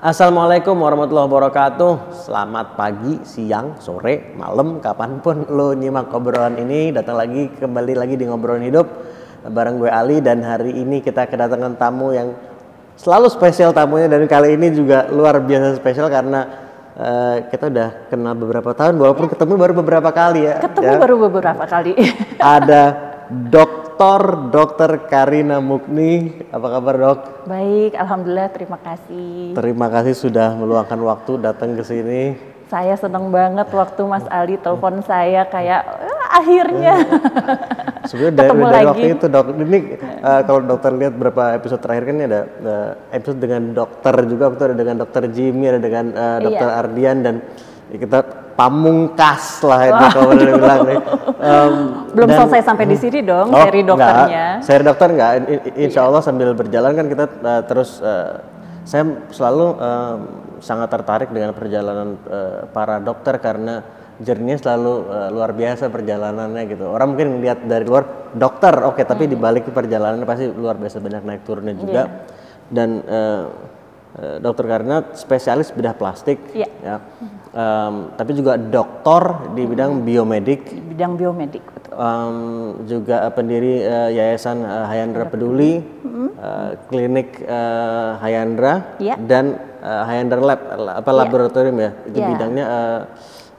Assalamualaikum warahmatullahi wabarakatuh. Selamat pagi, siang, sore, malam, kapan pun lo nyimak obrolan ini. Datang lagi, kembali lagi di ngobrolan hidup bareng gue Ali dan hari ini kita kedatangan tamu yang selalu spesial tamunya dan kali ini juga luar biasa spesial karena uh, kita udah kenal beberapa tahun walaupun ketemu baru beberapa kali ya. Ketemu ya. baru beberapa kali. Ada Dokter Dokter Karina Mukni. Apa kabar, Dok? Baik, alhamdulillah terima kasih. Terima kasih sudah meluangkan waktu datang ke sini. Saya senang banget waktu Mas Ali telepon saya kayak eh, akhirnya. Sebenarnya dari, Ketemu dari lagi. waktu itu dok, ini uh, kalau dokter lihat berapa episode terakhir kan ini ada uh, episode dengan dokter juga, waktu ada dengan dokter Jimmy, ada dengan uh, dokter Iya. Ardian dan ya kita pamungkas lah itu kalau boleh bilang nih. Um, Belum dan- selesai sampai di sini dong Oh, seri dokternya. Enggak. Seri dokter enggak. I- i- Insya Allah sambil berjalan kan kita uh, terus uh, saya selalu um, sangat tertarik dengan perjalanan uh, para dokter karena journey selalu uh, luar biasa perjalanannya gitu. Orang mungkin melihat dari luar dokter, oke, tapi di balik perjalanan pasti luar biasa banyak naik turunnya juga. Dan uh, uh, dokter karena spesialis bedah plastik, Iya. ya. Um, tapi juga doktor di bidang biomedik Di bidang biomedik betul. um, juga uh, pendiri uh, Yayasan uh, Hayandra Peduli, uh, klinik uh, Hayandra Iya. dan uh, Hayandra Lab apa laboratorium ya itu Iya. bidangnya uh,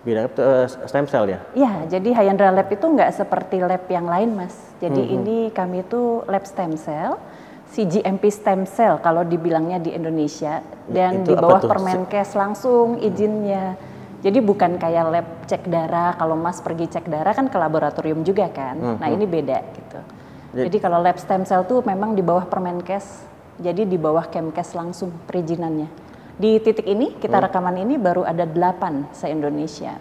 bidang uh, stem cell ya. Ya, jadi Hayandra Lab itu nggak seperti lab yang lain, Mas. Jadi Mm-hmm. ini kami itu lab stem cell, CGMP stem cell kalau dibilangnya di Indonesia dan Itu di bawah? Permenkes langsung izinnya. Jadi bukan kayak lab cek darah, kalau Mas pergi cek darah kan ke laboratorium juga kan. Mm-hmm. Nah, ini beda gitu. Jadi kalau lab stem cell tuh memang di bawah Permenkes, jadi di bawah Kemkes langsung perizinannya. Di titik ini kita Mm. rekaman ini baru ada 8 se-Indonesia.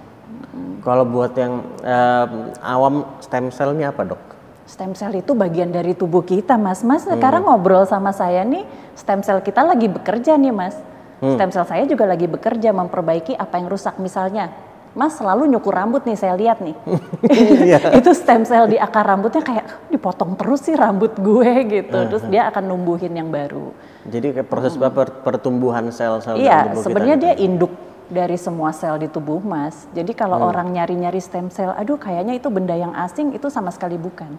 Kalau buat yang um, awam stem cell-nya apa dok? Stem cell itu bagian dari tubuh kita, Mas. Mas sekarang ngobrol sama saya nih, stem cell kita lagi bekerja nih, Mas. Stem cell saya juga lagi bekerja memperbaiki apa yang rusak. Misalnya, Mas selalu nyukur rambut nih, saya lihat nih. itu stem cell di akar rambutnya kayak dipotong terus sih rambut gue gitu. Terus dia akan numbuhin yang baru. Jadi kayak proses per- pertumbuhan sel-sel Iya, sebenarnya gitu. dia induk dari semua sel di tubuh Mas. Jadi kalau orang nyari-nyari stem cell, aduh kayaknya itu benda yang asing, itu sama sekali bukan.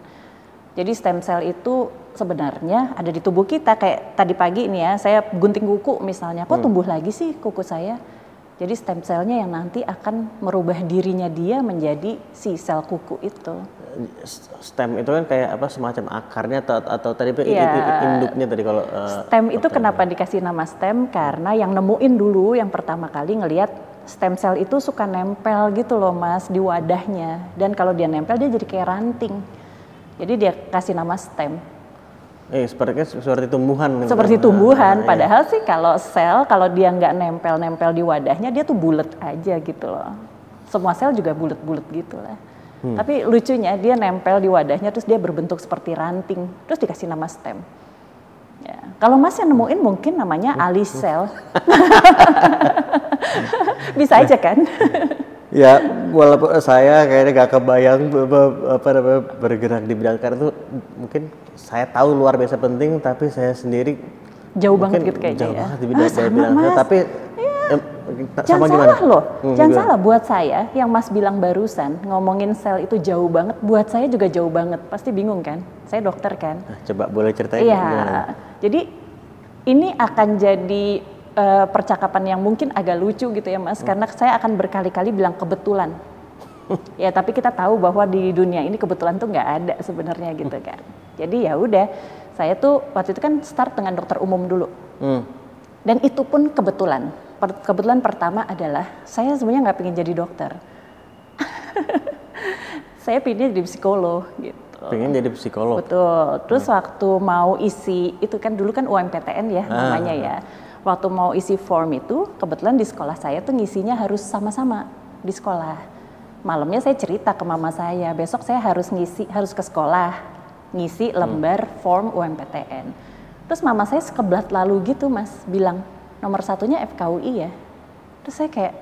Jadi stem cell itu sebenarnya ada di tubuh kita kayak tadi pagi ini ya, saya gunting kuku misalnya, kok tumbuh lagi sih kuku saya? Jadi stem cellnya yang nanti akan merubah dirinya dia menjadi si sel kuku itu. stem itu kan kayak apa semacam akarnya atau, atau tadi i- induknya tadi kalau uh, Stem itu kenapa dikasih nama stem? Karena yang nemuin dulu yang pertama kali ngelihat stem cell itu suka nempel gitu loh mas di wadahnya. Dan kalau dia nempel dia jadi kayak ranting. Jadi dia kasih nama stem. Eh sepertinya seperti tumbuhan. Seperti Ah, tumbuhan. iya. Padahal sih kalau sel kalau dia nggak nempel-nempel di wadahnya dia tuh bulat aja gitu loh. Semua sel juga bulat-bulat gitu lah. Hmm. Tapi lucunya dia nempel di wadahnya terus dia berbentuk seperti ranting. Terus dikasih nama stem. Ya. Kalau Mas yang nemuin mungkin namanya alisel. Bisa aja kan? Ya, walaupun saya kayaknya gak kebayang be- apa namanya bergerak di bidang karena itu mungkin saya tahu luar biasa penting, tapi saya sendiri Jauh banget gitu kayaknya jauh ya. banget Ah, sama. Mas. tapi em, ta- Jangan sama gimana? salah loh, Hmm, jangan gimana? salah buat saya yang Mas bilang barusan ngomongin sel itu jauh banget, buat saya juga jauh banget. Pasti bingung kan? Saya dokter kan? Nah, coba boleh ceritain Iya. gimana? Jadi ini akan jadi eh, percakapan yang mungkin agak lucu gitu ya Mas, karena saya akan berkali-kali bilang kebetulan. ya tapi kita tahu bahwa di dunia ini kebetulan tuh nggak ada sebenarnya gitu kan. Jadi ya udah, saya tuh waktu itu kan start dengan dokter umum dulu. Hmm. Dan itu pun kebetulan. Per- kebetulan pertama adalah saya sebenarnya nggak pengen jadi dokter. saya pengen jadi psikolog gitu. Pengen jadi psikolog. Betul. Terus waktu mau isi itu kan dulu kan UMPTN ya namanya ya. Waktu mau isi form itu kebetulan di sekolah saya tuh ngisinya harus sama-sama di sekolah. Malamnya saya cerita ke mama saya, besok saya harus ngisi harus ke sekolah ngisi lembar form UMPTN. Terus mama saya sekeblat lalu gitu mas, bilang nomor satunya FKUI ya. Terus saya kayak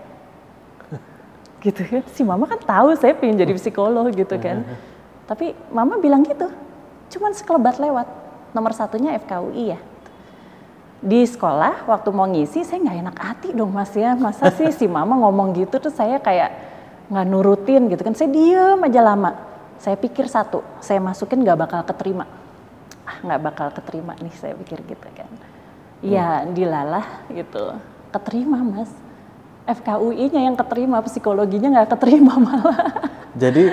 gitu kan, si mama kan tahu saya pengen jadi psikolog gitu kan. Tapi mama bilang gitu, cuman sekelebat lewat. Nomor satunya FKUI ya. di sekolah waktu mau ngisi saya nggak enak hati dong mas ya masa sih si mama ngomong gitu terus saya kayak nggak nurutin gitu kan saya diem aja lama saya pikir satu saya masukin nggak bakal keterima ah nggak bakal keterima nih saya pikir gitu kan ya dilalah gitu keterima mas FKUI-nya yang keterima, psikologinya nggak keterima malah. Jadi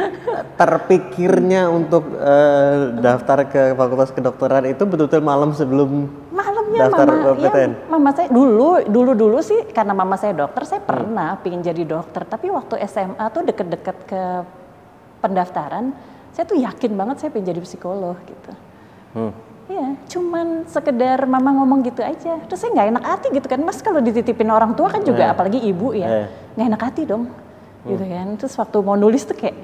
terpikirnya untuk uh, daftar ke Fakultas Kedokteran itu betul-betul malam sebelum Malamnya daftar mama, PTN. Ya, mama saya dulu, dulu dulu sih karena mama saya dokter, saya pernah hmm. pingin jadi dokter. Tapi waktu SMA tuh deket-deket ke pendaftaran, saya tuh yakin banget saya pengen jadi psikolog gitu. Hmm. Iya, cuman sekedar mama ngomong gitu aja. Terus saya nggak enak hati gitu kan, mas kalau dititipin orang tua kan juga, yeah. apalagi ibu ya, iya. nggak enak hati dong, hmm. gitu kan. Terus waktu mau nulis tuh kayak,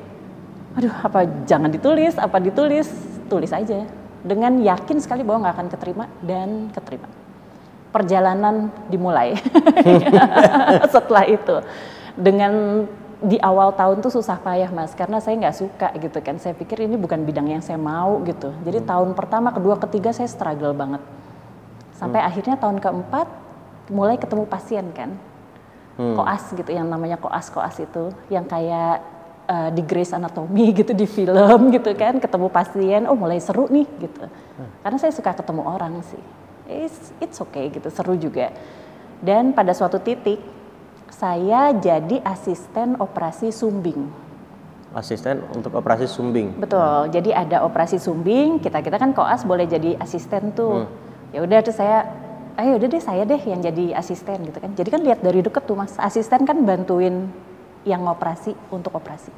aduh apa jangan ditulis, apa ditulis, tulis aja. Dengan yakin sekali bahwa nggak akan keterima dan keterima. Perjalanan dimulai setelah itu dengan di awal tahun tuh susah payah mas karena saya nggak suka gitu kan. Saya pikir ini bukan bidang yang saya mau gitu. Jadi hmm. tahun pertama kedua ketiga saya struggle banget. Sampai hmm. akhirnya tahun keempat mulai ketemu pasien kan. Hmm. koas gitu yang namanya koas koas itu. Yang kayak uh, di Grace Anatomy gitu di film gitu kan. Ketemu pasien oh mulai seru nih gitu. Hmm. karena saya suka ketemu orang sih. It's, it's okay gitu seru juga. Dan pada suatu titik saya jadi asisten operasi sumbing. Asisten untuk operasi sumbing. Betul. Jadi ada operasi sumbing, kita kita kan koas boleh jadi asisten tuh. Hmm. Ya udah tuh saya, ayo udah deh saya deh yang jadi asisten gitu kan. Jadi kan lihat dari deket tuh mas, asisten kan bantuin yang operasi untuk operasi.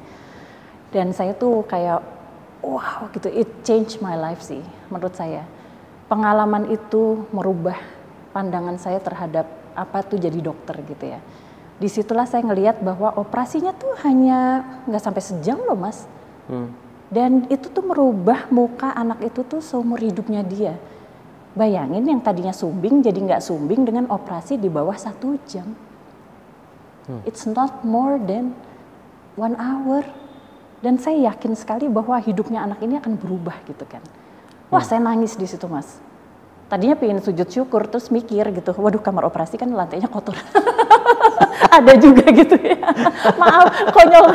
Dan saya tuh kayak wow gitu, it change my life sih menurut saya. Pengalaman itu merubah pandangan saya terhadap apa tuh jadi dokter gitu ya di situlah saya ngelihat bahwa operasinya tuh hanya nggak sampai sejam loh mas. Hmm. dan itu tuh merubah muka anak itu tuh seumur hidupnya dia. Bayangin yang tadinya sumbing jadi nggak sumbing dengan operasi di bawah satu jam. Hmm. it's not more than one hour. Dan saya yakin sekali bahwa hidupnya anak ini akan berubah gitu kan. Wah hmm. saya nangis di situ mas. Tadinya pengen sujud syukur terus mikir gitu. Waduh kamar operasi kan lantainya kotor ada juga gitu ya. Maaf, konyol.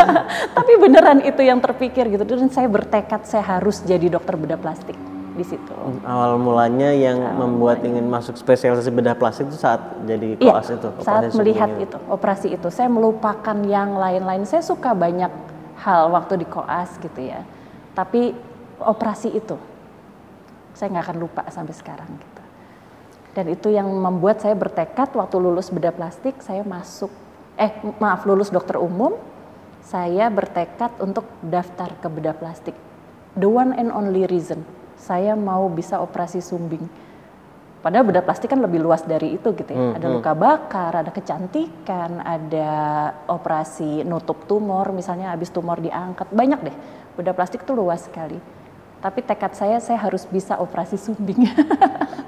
Tapi beneran itu yang terpikir gitu. Dan saya bertekad saya harus jadi dokter bedah plastik di situ. Awal mulanya yang Awal membuat mulanya. ingin masuk spesialisasi bedah plastik itu saat jadi iya, koas iya, itu. Saat melihat itu, operasi itu, saya melupakan yang lain-lain. Saya suka banyak hal waktu di koas gitu ya. Tapi operasi itu, saya nggak akan lupa sampai sekarang. Dan itu yang membuat saya bertekad waktu lulus bedah plastik saya masuk eh maaf lulus dokter umum saya bertekad untuk daftar ke bedah plastik. The one and only reason saya mau bisa operasi sumbing. Padahal bedah plastik kan lebih luas dari itu gitu ya. Hmm, ada hmm. luka bakar, ada kecantikan, ada operasi nutup tumor, misalnya habis tumor diangkat, banyak deh. Bedah plastik itu luas sekali tapi tekad saya saya harus bisa operasi sumbing.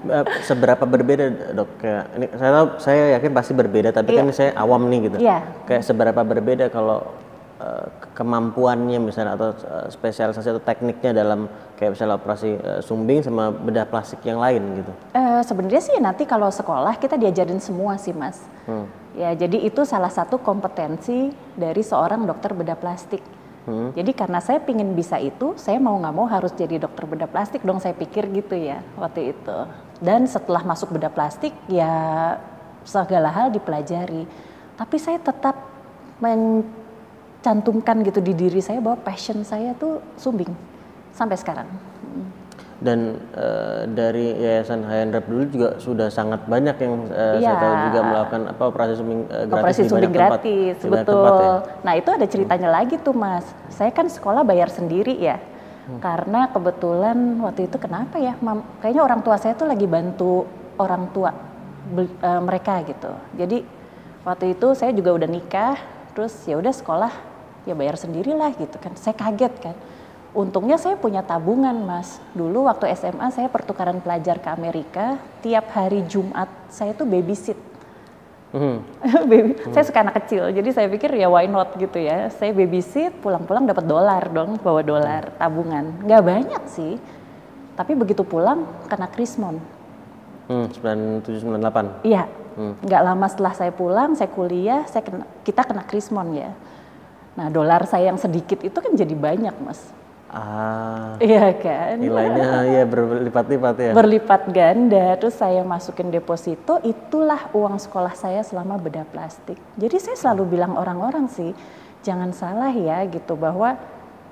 Eh, seberapa berbeda dok? Kayak ini saya tahu saya yakin pasti berbeda, tapi yeah. kan saya awam nih gitu. Yeah. Kayak seberapa berbeda kalau uh, kemampuannya misalnya atau uh, spesialisasi atau tekniknya dalam kayak misalnya operasi uh, sumbing sama bedah plastik yang lain gitu? Uh, Sebenarnya sih nanti kalau sekolah kita diajarin semua sih mas. Hmm. Ya jadi itu salah satu kompetensi dari seorang dokter bedah plastik Hmm. Jadi karena saya pingin bisa itu, saya mau nggak mau harus jadi dokter bedah plastik dong. Saya pikir gitu ya waktu itu. Dan setelah masuk bedah plastik ya segala hal dipelajari. Tapi saya tetap mencantumkan gitu di diri saya bahwa passion saya tuh sumbing sampai sekarang. Dan uh, dari Yayasan Hayan Rep dulu juga sudah sangat banyak yang uh, ya. saya tahu juga melakukan apa operasi sumbing uh, gratis operasi di sumbing banyak gratis, tempat, betul. Tempat, ya? Nah itu ada ceritanya hmm. lagi tuh mas. Saya kan sekolah bayar sendiri ya, hmm. karena kebetulan waktu itu kenapa ya, mam, kayaknya orang tua saya tuh lagi bantu orang tua uh, mereka gitu. Jadi waktu itu saya juga udah nikah, terus ya udah sekolah ya bayar sendirilah gitu kan. Saya kaget kan Untungnya saya punya tabungan, Mas. Dulu waktu SMA saya pertukaran pelajar ke Amerika, tiap hari Jumat saya tuh babysit. Mm. Baby, mm. Saya suka anak kecil, jadi saya pikir ya why not gitu ya. Saya babysit, pulang-pulang dapat dolar dong, bawa dolar tabungan. Nggak banyak sih, tapi begitu pulang kena krismon. Hmm, 97 98. Iya. Nggak lama setelah saya pulang, saya kuliah, saya kena, kita kena krismon ya. Nah, dolar saya yang sedikit itu kan jadi banyak, Mas. Ah, Iya kan? nilainya ya berlipat-lipat ya. Berlipat ganda, terus saya masukin deposito, itulah uang sekolah saya selama bedah plastik. Jadi saya selalu bilang orang-orang sih, jangan salah ya gitu bahwa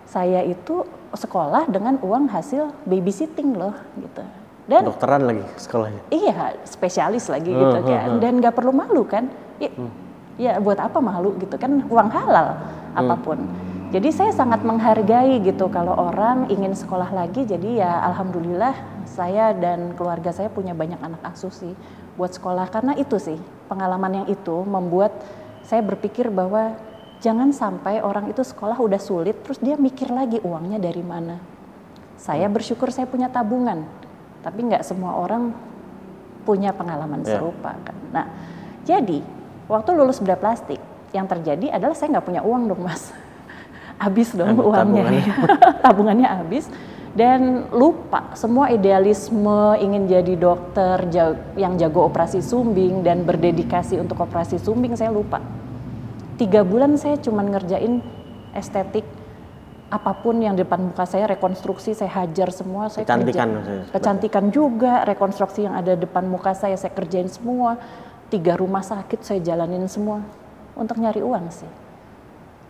saya itu sekolah dengan uang hasil babysitting loh gitu. Dan Dokteran lagi sekolahnya. Iya, spesialis lagi gitu kan. Dan nggak perlu malu kan. Ya, ya buat apa malu gitu kan uang halal apa pun. Jadi saya sangat menghargai gitu kalau orang ingin sekolah lagi. Jadi ya alhamdulillah saya dan keluarga saya punya banyak anak asuh sih buat sekolah karena itu sih pengalaman yang itu membuat saya berpikir bahwa jangan sampai orang itu sekolah udah sulit terus dia mikir lagi uangnya dari mana. Saya bersyukur saya punya tabungan, tapi nggak semua orang punya pengalaman Ya. serupa kan. Nah, jadi waktu lulus bedah plastik yang terjadi adalah saya nggak punya uang dong mas, habis dong Tab- uangnya, tabungannya. tabungannya habis dan lupa semua idealisme ingin jadi dokter yang jago operasi sumbing dan berdedikasi untuk operasi sumbing saya lupa. Tiga bulan saya cuman ngerjain estetik apa pun yang depan muka saya rekonstruksi saya hajar semua saya Kecantikan kerja. kecantikan juga rekonstruksi yang ada depan muka saya saya kerjain semua tiga rumah sakit saya jalanin semua untuk nyari uang sih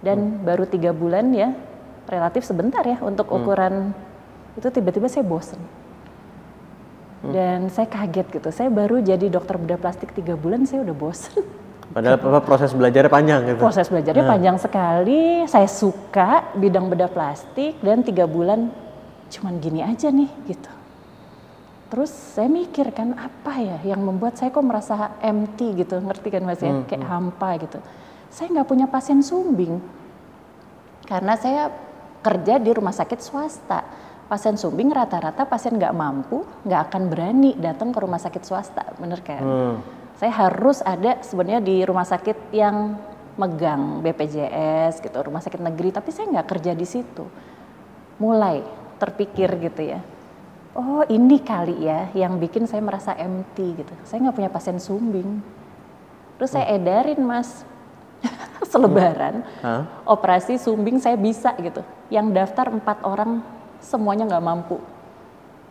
dan baru tiga bulan ya relatif sebentar ya untuk ukuran itu tiba-tiba saya bosen dan saya kaget gitu saya baru jadi dokter bedah plastik tiga bulan saya udah bosen Padahal apa, proses belajarnya panjang gitu. Proses belajarnya panjang sekali. Saya suka bidang bedah plastik dan tiga bulan cuman gini aja nih gitu. Terus saya mikir kan apa ya yang membuat saya kok merasa empty gitu, ngerti kan mas ya, kayak hampa gitu. Saya nggak punya pasien sumbing karena saya kerja di rumah sakit swasta. Pasien sumbing rata-rata pasien nggak mampu, nggak akan berani datang ke rumah sakit swasta, bener kan? Hmm. Saya harus ada sebenarnya di rumah sakit yang megang BPJS gitu, rumah sakit negeri, tapi saya nggak kerja di situ. Mulai terpikir gitu ya, oh ini kali ya yang bikin saya merasa empty gitu. Saya nggak punya pasien sumbing. Terus saya edarin mas, selebaran, Hah? operasi sumbing saya bisa gitu. Yang daftar empat orang semuanya nggak mampu.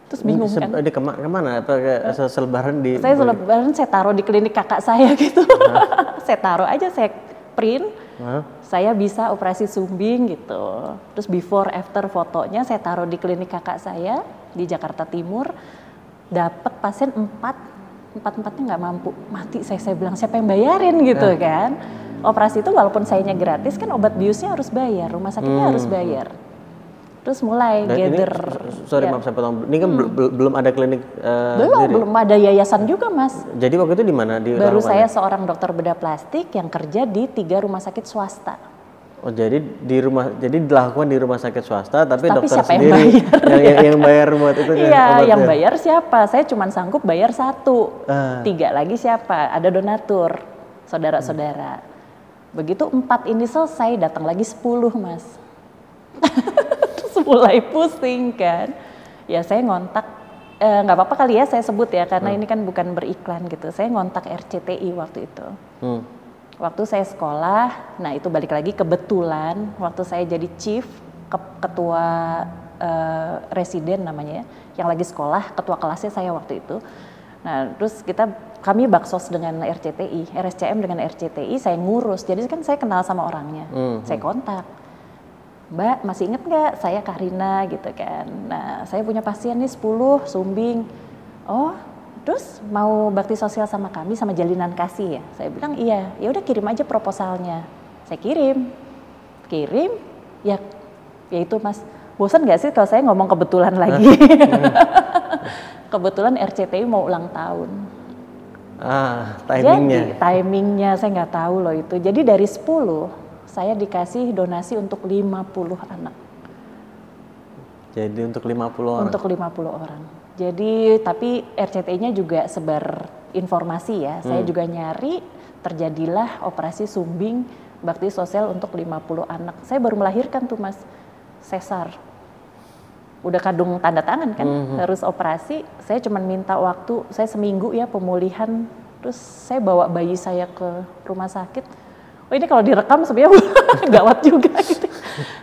Terus bingung Se- kan? Ini kema- ke mana? Apa kayak se- selebaran di Saya selebaran saya taruh di klinik kakak saya gitu. saya taruh aja saya print. Hah? Saya bisa operasi sumbing gitu. Terus before after fotonya saya taruh di klinik kakak saya di Jakarta Timur. Dapat pasien empat, empat empatnya nggak mampu mati. Saya saya bilang siapa yang bayarin gitu kan? Operasi itu walaupun sayanya gratis kan obat biusnya harus bayar, rumah sakitnya harus bayar. Terus mulai Dan ini, gather. sorry ya. maaf saya potong. Ini kan bel- bel- belum ada klinik eh, belum sendiri. belum ada yayasan juga mas. Jadi waktu itu di mana? Di Baru saya seorang dokter bedah plastik yang kerja di tiga rumah sakit swasta. Oh jadi di rumah jadi dilakukan di rumah sakit swasta tapi, Tapi dokter siapa yang sendiri bayar? yang, yang, yang bayar buat itu kan Iya, obatnya. yang bayar siapa? Saya cuma sanggup bayar satu. Ah. Tiga lagi siapa? Ada donatur, saudara-saudara. Begitu empat ini selesai, datang lagi sepuluh mas. Terus mulai pusing kan. Ya saya ngontak, eh, nggak apa-apa kali ya saya sebut ya, karena ini kan bukan beriklan gitu. Saya ngontak RCTI waktu itu. Hmm. Waktu saya sekolah, nah itu balik lagi kebetulan waktu saya jadi chief ke- ketua eh, residen namanya ya, yang lagi sekolah, ketua kelasnya saya waktu itu. Nah, terus kita kami baksos dengan RCTI, RSCM dengan RCTI, saya ngurus. Jadi kan saya kenal sama orangnya. Saya kontak. Mbak, masih inget nggak saya Karina gitu kan. Nah, saya punya pasien nih 10 sumbing. Oh, terus mau bakti sosial sama kami sama jalinan kasih ya? Saya bilang iya. Ya udah kirim aja proposalnya. Saya kirim. Kirim ya ya itu Mas. Bosan nggak sih kalau saya ngomong kebetulan lagi? kebetulan RCTI mau ulang tahun. Ah, timingnya. Jadi timingnya saya nggak tahu loh itu. Jadi dari 10 saya dikasih donasi untuk 50 anak. Jadi untuk 50 orang. Untuk 50 orang. Jadi tapi RCTI-nya juga sebar informasi ya. Saya Hmm. juga nyari terjadilah operasi sumbing bakti sosial untuk 50 anak. Saya baru melahirkan tuh Mas sesar. Udah kadung tanda tangan kan harus operasi saya cuma minta waktu saya seminggu ya pemulihan terus saya bawa bayi saya ke rumah sakit. Oh ini kalau direkam sebenarnya gawat juga gitu.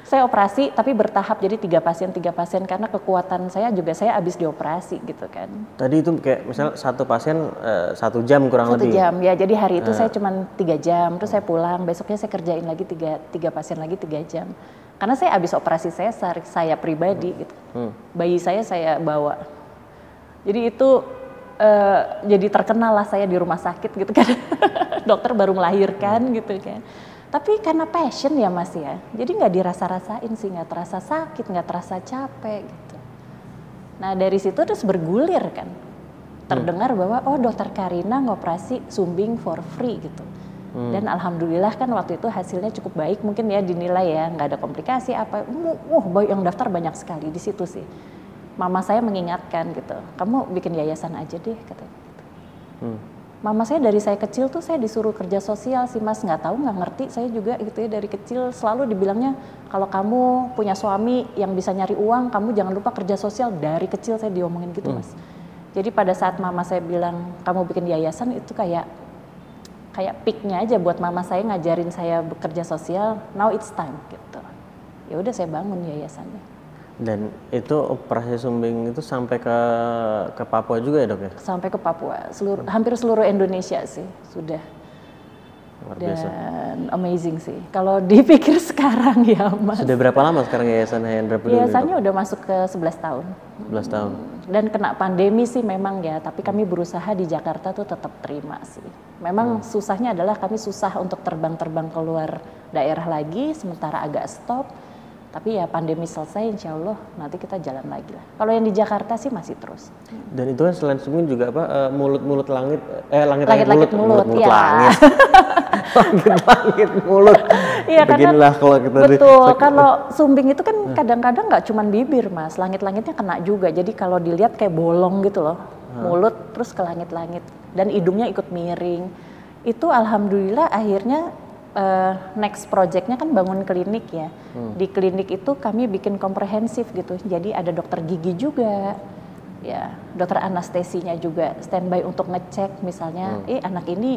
Saya operasi tapi bertahap jadi tiga pasien tiga pasien karena kekuatan saya juga saya habis dioperasi gitu kan. Tadi itu kayak misalnya satu pasien eh, satu jam kurang satu lebih. jam ya jadi hari itu saya cuma tiga jam terus saya pulang besoknya saya kerjain lagi tiga tiga pasien lagi tiga jam karena saya habis operasi sesar saya pribadi gitu. Bayi saya saya bawa. Jadi itu eh, jadi terkenal lah saya di rumah sakit gitu kan. Dokter baru melahirkan gitu kan. Tapi karena passion ya mas ya. Jadi nggak dirasa-rasain sih nggak terasa sakit nggak terasa capek gitu. Nah dari situ terus bergulir kan, terdengar bahwa oh dokter Karina ngoperasi sumbing for free gitu. Dan alhamdulillah kan waktu itu hasilnya cukup baik mungkin ya dinilai ya nggak ada komplikasi apa. Wah baik yang daftar banyak sekali di situ sih. Mama saya mengingatkan gitu, kamu bikin yayasan aja deh katanya. Gitu. Mama saya dari saya kecil tuh saya disuruh kerja sosial sih mas nggak tahu nggak ngerti saya juga gitu ya dari kecil selalu dibilangnya kalau kamu punya suami yang bisa nyari uang kamu jangan lupa kerja sosial dari kecil saya diomongin gitu mas. Jadi pada saat mama saya bilang kamu bikin yayasan itu kayak kayak peaknya aja buat mama saya ngajarin saya bekerja sosial. Now it's time gitu. Ya udah saya bangun yayasannya. Dan itu operasi sumbing itu sampai ke ke Papua juga ya dok ya? Sampai ke Papua, seluruh hampir seluruh Indonesia sih sudah. Luar biasa. Dan amazing sih. Kalau dipikir sekarang ya Mas. Sudah berapa lama sekarang Yayasan Hendra Peduli? Biasanya udah masuk ke 11 tahun. 11 tahun. Dan kena pandemi sih memang ya, tapi kami berusaha di Jakarta tuh tetap terima sih. Memang susahnya adalah kami susah untuk terbang-terbang keluar daerah lagi, sementara agak stop. Tapi ya pandemi selesai insya Allah nanti kita jalan lagi lah. Kalau yang di Jakarta sih masih terus. Dan itu kan selain sumbing juga apa eh, mulut-mulut langit eh langit Langit-langit mulut, mulut ya. langit. langit mulut. Iya karena Beginilah kalau kita di- betul kalau sumbing itu kan kadang-kadang nggak cuman bibir mas, langit-langitnya kena juga. Jadi kalau dilihat kayak bolong gitu loh, mulut terus ke langit-langit dan hidungnya ikut miring. Itu alhamdulillah akhirnya eh, next projectnya kan bangun klinik ya. Di klinik itu kami bikin komprehensif gitu. Jadi ada dokter gigi juga. Ya, dokter anestesinya juga standby untuk ngecek misalnya, eh anak ini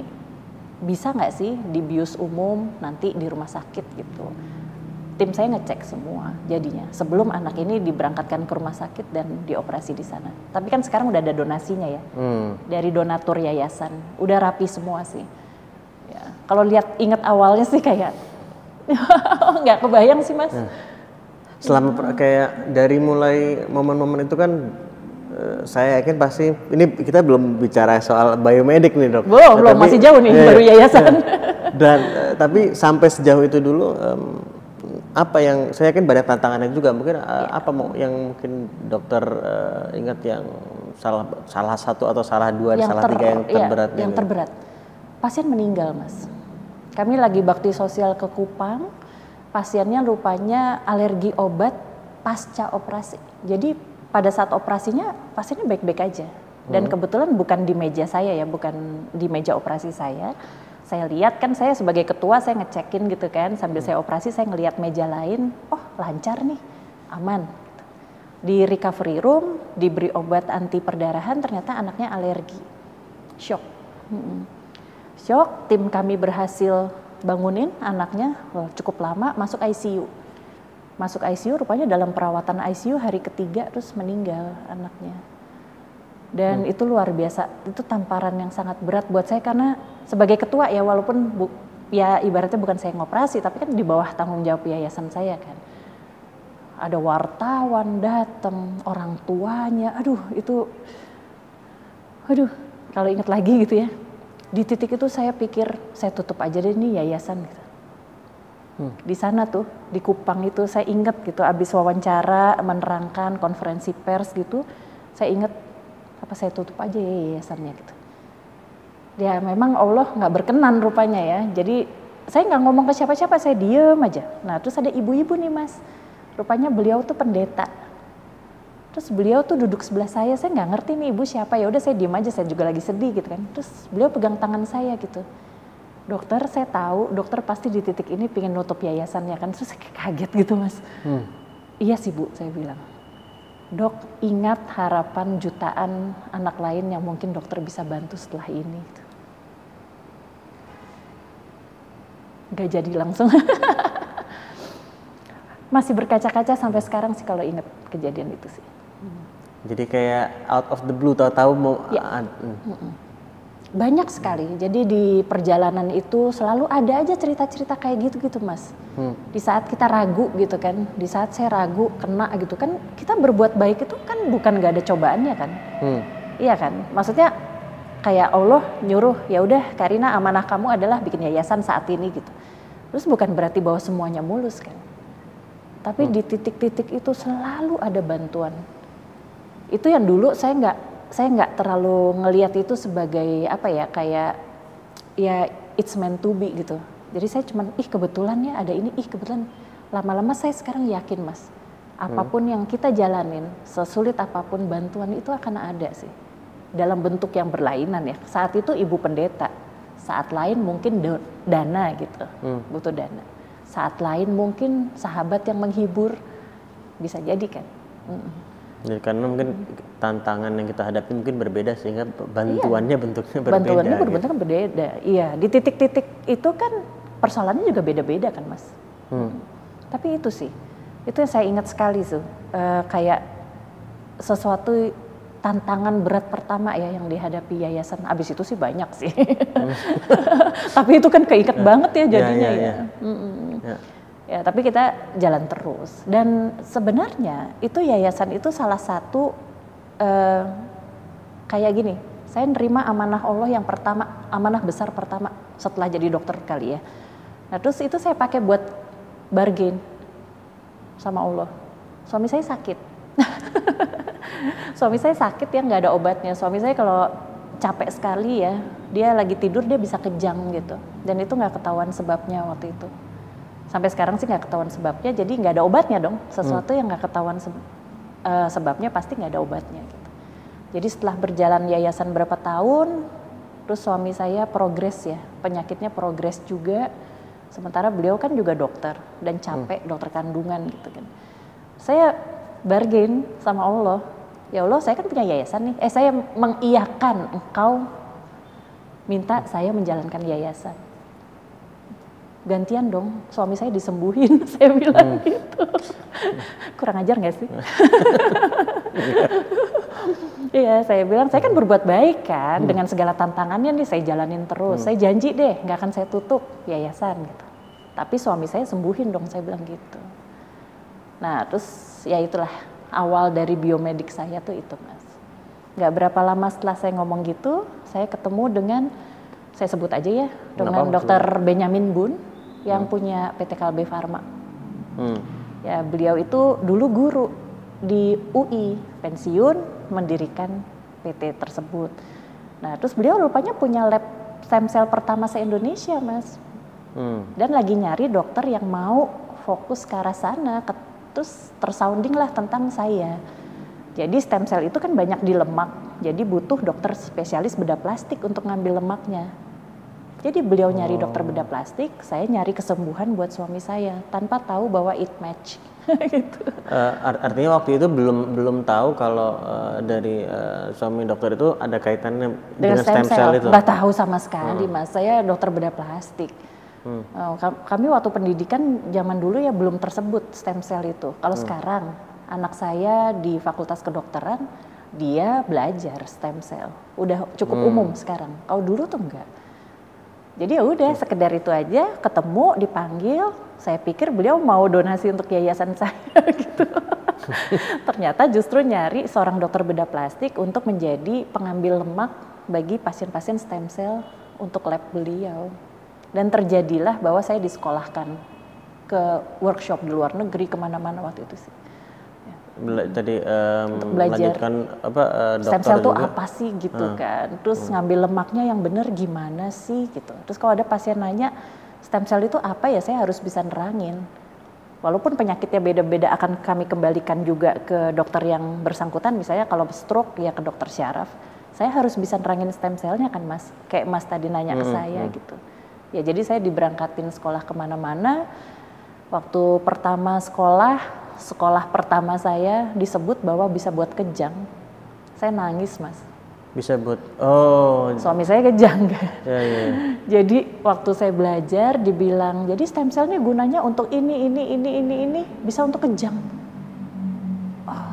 bisa nggak sih di bius umum nanti di rumah sakit gitu. Tim saya ngecek semua jadinya sebelum anak ini diberangkatkan ke rumah sakit dan dioperasi di sana. Tapi kan sekarang udah ada donasinya ya Hmm. dari donatur yayasan, udah rapi semua sih. Ya, kalau lihat inget awalnya sih kayak nggak kebayang sih mas. Selama per- kayak dari mulai momen-momen itu kan saya yakin pasti ini kita belum bicara soal biomedik nih dok. Belum, belum Tapi- masih jauh nih Iya, baru iya. yayasan. Dan eh, tapi sampai sejauh itu dulu em, apa yang saya yakin banyak tantangannya juga mungkin eh, Iya. apa mau yang mungkin dokter eh, ingat yang salah salah satu atau salah dua salah tiga yang iya, terberat yang ini? terberat. Pasien meninggal mas. Kami lagi bakti sosial ke Kupang, pasiennya rupanya alergi obat pasca operasi. Jadi pada saat operasinya pasiennya baik-baik aja. Dan kebetulan bukan di meja saya ya, bukan di meja operasi saya. Saya lihat kan saya sebagai ketua saya ngecekin gitu kan, sambil saya operasi saya ngelihat meja lain, oh lancar nih, aman. Di recovery room diberi obat anti perdarahan ternyata anaknya alergi. Shock. Mm-mm. Shock, tim kami berhasil bangunin anaknya cukup lama masuk ICU. Masuk ICU rupanya dalam perawatan ICU hari ketiga terus meninggal anaknya. Dan itu luar biasa, itu tamparan yang sangat berat buat saya karena sebagai ketua ya walaupun bu- ya ibaratnya bukan saya ngoperasi tapi kan di bawah tanggung jawab yayasan saya kan. Ada wartawan datang, orang tuanya, aduh itu Aduh, kalau ingat lagi gitu ya. Di titik itu saya pikir saya tutup aja deh nih yayasan gitu. Di sana tuh di Kupang itu saya ingat gitu abis wawancara menerangkan konferensi pers gitu, saya ingat apa saya tutup aja ya yayasannya gitu. Ya memang Allah nggak berkenan rupanya ya. Jadi saya nggak ngomong ke siapa-siapa, saya diem aja. Nah terus ada ibu-ibu nih mas, rupanya beliau tuh pendeta. Terus beliau tuh duduk sebelah saya, saya nggak ngerti nih ibu siapa ya udah saya diem aja, saya juga lagi sedih gitu kan. Terus beliau pegang tangan saya gitu. Dokter saya tahu, dokter pasti di titik ini pengen nutup yayasannya kan. Terus saya kaget gitu mas. Iya sih bu, saya bilang. dok ingat harapan jutaan anak lain yang mungkin dokter bisa bantu setelah ini. Gak jadi langsung. Masih berkaca-kaca sampai sekarang sih kalau ingat kejadian itu sih. Jadi kayak out of the blue tahu-tahu mau Ya. ah, hmm. Banyak sekali. Jadi di perjalanan itu selalu ada aja cerita-cerita kayak gitu-gitu, Mas. Hmm. Di saat kita ragu gitu kan, di saat saya ragu kena gitu kan, kita berbuat baik itu kan bukan gak ada cobaannya kan. Hmm. Iya kan? Maksudnya kayak Allah nyuruh, ya udah Karina amanah kamu adalah bikin yayasan saat ini gitu. Terus bukan berarti bahwa semuanya mulus kan. Tapi di titik-titik itu selalu ada bantuan. Itu yang dulu saya nggak saya nggak terlalu ngelihat itu sebagai apa ya kayak ya it's meant to be gitu. Jadi saya cuman ih kebetulan ya ada ini, ih kebetulan lama-lama saya sekarang yakin mas, apa pun yang kita jalanin, sesulit apa pun bantuan itu akan ada sih dalam bentuk yang berlainan ya. Saat itu ibu pendeta, saat lain mungkin dana gitu, butuh dana. Saat lain mungkin sahabat yang menghibur, bisa jadi kan. Mm. Jadi karena mungkin tantangan yang kita hadapi mungkin berbeda sehingga bantuannya bentuknya berbeda. Bantuannya gitu. berbentuk berbeda. Iya, di titik-titik itu kan persoalannya juga beda-beda kan, Mas. Hmm. Tapi itu sih, itu yang saya ingat sekali tuh, Eh, kayak sesuatu tantangan berat pertama ya yang dihadapi yayasan. Abis itu sih banyak sih. Tapi itu kan keinget banget ya jadinya ya, ya. ya. Mm-mm. Ya. Ya, tapi kita jalan terus. Dan sebenarnya itu yayasan itu salah satu eh, kayak gini. Saya nerima amanah Allah yang pertama, amanah besar pertama setelah jadi dokter kali ya. Nah, terus itu saya pakai buat bargain sama Allah. Suami saya sakit. Suami saya sakit ya nggak ada obatnya. Suami saya kalau capek sekali ya, dia lagi tidur dia bisa kejang gitu. Dan itu nggak ketahuan sebabnya waktu itu sampai sekarang sih nggak ketahuan sebabnya jadi nggak ada obatnya dong. Sesuatu yang nggak ketahuan se- eh, sebabnya pasti nggak ada obatnya gitu. Jadi setelah berjalan yayasan berapa tahun terus suami saya progres ya penyakitnya progres juga. Sementara beliau kan juga dokter dan capek dokter kandungan gitu kan. Saya bargain sama Allah ya Allah saya kan punya yayasan nih. Eh saya mengiyakan engkau minta saya menjalankan yayasan gantian dong suami saya disembuhin saya bilang gitu kurang ajar nggak sih Iya, saya bilang saya kan berbuat baik kan dengan segala tantangannya nih saya jalanin terus. Saya janji deh nggak akan saya tutup yayasan gitu. Tapi suami saya sembuhin dong, saya bilang gitu. Nah, terus ya itulah awal dari biomedik saya tuh itu mas. Nggak berapa lama setelah saya ngomong gitu, saya ketemu dengan saya sebut aja ya dengan dokter Benyamin Bun yang punya PT Kalbe Farma. Hmm. Ya beliau itu dulu guru di UI, pensiun mendirikan PT tersebut. Nah terus beliau rupanya punya lab stem cell pertama se Indonesia mas. Hmm. Dan lagi nyari dokter yang mau fokus ke arah sana. Ke- Terus tersounding lah tentang saya. Jadi stem cell itu kan banyak di lemak. Jadi butuh dokter spesialis bedah plastik untuk ngambil lemaknya. Jadi beliau nyari dokter bedah plastik, saya nyari kesembuhan buat suami saya tanpa tahu bahwa it match. gitu. Art- artinya waktu itu belum belum tahu kalau eh, dari eh, suami dokter itu ada kaitannya Dengan stem, cell, itu. nggak tahu sama sekali mas. Saya dokter bedah plastik. Oh, ka- kami waktu pendidikan zaman dulu ya belum tersebut stem cell itu. Kalau sekarang anak saya di Fakultas Kedokteran dia belajar stem cell, udah cukup umum sekarang. Kalau dulu tuh enggak. Jadi ya udah sekedar itu aja ketemu dipanggil, saya pikir beliau mau donasi untuk yayasan saya gitu. Ternyata justru nyari seorang dokter bedah plastik untuk menjadi pengambil lemak bagi pasien-pasien stem cell untuk lab beliau. Dan terjadilah bahwa saya disekolahkan ke workshop di luar negeri ke mana-mana waktu itu sih. Bela- tadi em, belajar. apa dokter stem cell juga. apa sih gitu kan. Terus ngambil lemaknya yang bener gimana sih gitu. Terus kalau ada pasien nanya stem cell itu apa ya saya harus bisa nerangin. Walaupun penyakitnya beda-beda akan kami kembalikan juga ke dokter yang bersangkutan. Misalnya kalau stroke ya ke dokter syaraf. Saya harus bisa nerangin stem cellnya kan mas. Kayak mas tadi nanya ke saya gitu. Ya jadi saya diberangkatin sekolah ke mana-mana. Waktu pertama sekolah sekolah pertama saya disebut bahwa bisa buat kejang, saya nangis mas. Bisa buat oh Suami saya kejang kan. ya ya. Jadi waktu saya belajar dibilang, jadi stem cell ini gunanya untuk ini, ini, ini, ini, ini, bisa untuk kejang. Oh,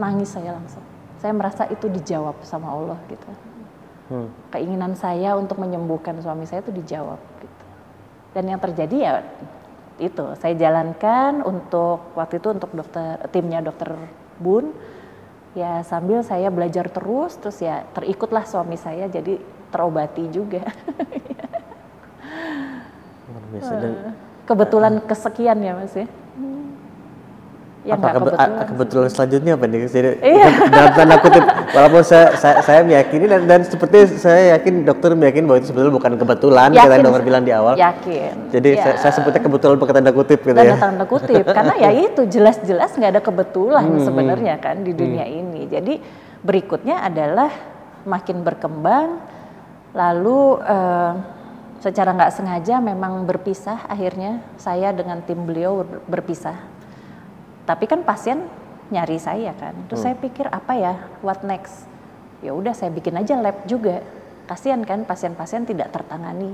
nangis saya langsung. Saya merasa itu dijawab sama Allah gitu. Hmm. Keinginan saya untuk menyembuhkan suami saya itu dijawab gitu. Dan yang terjadi ya itu, saya jalankan untuk waktu itu untuk dokter timnya dokter Bun. Ya sambil saya belajar terus, terus ya terikutlah suami saya jadi terobati juga. Luar biasa dan kebetulan kesekian ya mas ya. Ya apa kebe- kebetulan. a- kebetulan selanjutnya apa nih? Jadi, Iya. dalam tanda kutip, walaupun saya, saya, saya meyakini dan, dan seperti saya yakin dokter meyakini bahwa itu sebetulnya bukan kebetulan, Yakin, kata dokter bilang di awal. Yakin. Jadi Ya, saya, saya sebutnya kebetulan pakai tanda kutip gitu tanda ya. tanda kutip karena ya itu jelas-jelas nggak ada kebetulan Hmm, sebenarnya kan di dunia ini. Jadi berikutnya adalah makin berkembang, lalu eh, secara nggak sengaja memang berpisah akhirnya saya dengan tim beliau ber- berpisah. Tapi kan pasien nyari saya kan, terus Hmm. saya pikir apa ya, what next? Ya udah saya bikin aja lab juga. Kasihan kan pasien-pasien tidak tertangani.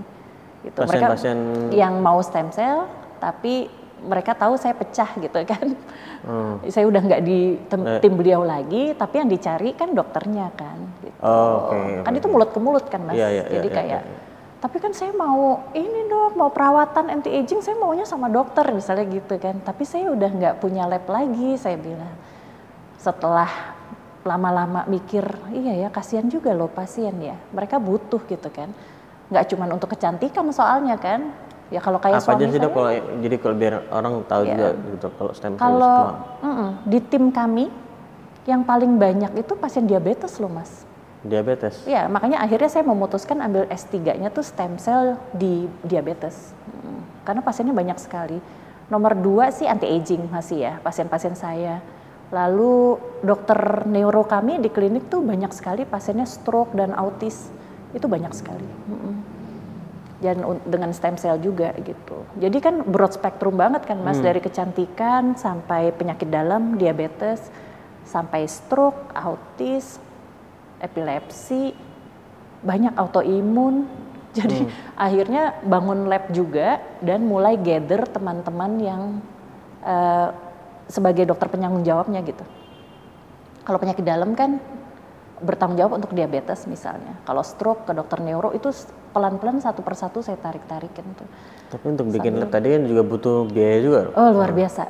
Gitu. Mereka Pasien-pasien- yang mau stem cell, tapi mereka tahu saya pecah gitu kan. Hmm. Saya udah nggak di tem- Eh. tim beliau lagi, tapi yang dicari kan dokternya kan. Gitu. Oh, oke, Kan oke, itu mulut ke mulut kan mas. Iya, iya, Jadi iya, kayak, iya, iya. Tapi kan saya mau ini dok, mau perawatan anti aging, saya maunya sama dokter misalnya gitu kan. Tapi saya udah nggak punya lab lagi, saya bilang. Setelah lama-lama mikir, iya ya kasihan juga loh pasien ya. Mereka butuh gitu kan. Nggak cuma untuk kecantikan soalnya kan. Ya kalau kayak Apa aja suami sih dok kalau jadi kalau biar orang tahu Iya. juga gitu kalau stem cell kalau itu mm-mm, di tim kami yang paling banyak itu pasien diabetes loh mas. Diabetes. Ya, makanya akhirnya saya memutuskan ambil S3-nya tuh stem cell di diabetes. Mm, Karena pasiennya banyak sekali. Nomor dua sih anti aging masih ya, pasien-pasien saya. Lalu dokter neuro kami di klinik tuh banyak sekali pasiennya stroke dan autis. Itu banyak sekali. Mm-mm. Dan dengan stem cell juga gitu. Jadi kan broad spektrum banget kan Mas dari kecantikan sampai penyakit dalam, diabetes, sampai stroke, autis, epilepsi, banyak autoimun. Jadi akhirnya bangun lab juga dan mulai gather teman-teman yang eh, sebagai dokter penyanggung jawabnya gitu. Kalau penyakit dalam kan bertanggung jawab untuk diabetes misalnya. Kalau stroke ke dokter neuro itu pelan-pelan satu persatu saya tarik-tarikin tuh. Tapi untuk bikin lab tadi kan juga butuh biaya juga. loh. Oh luar biasa.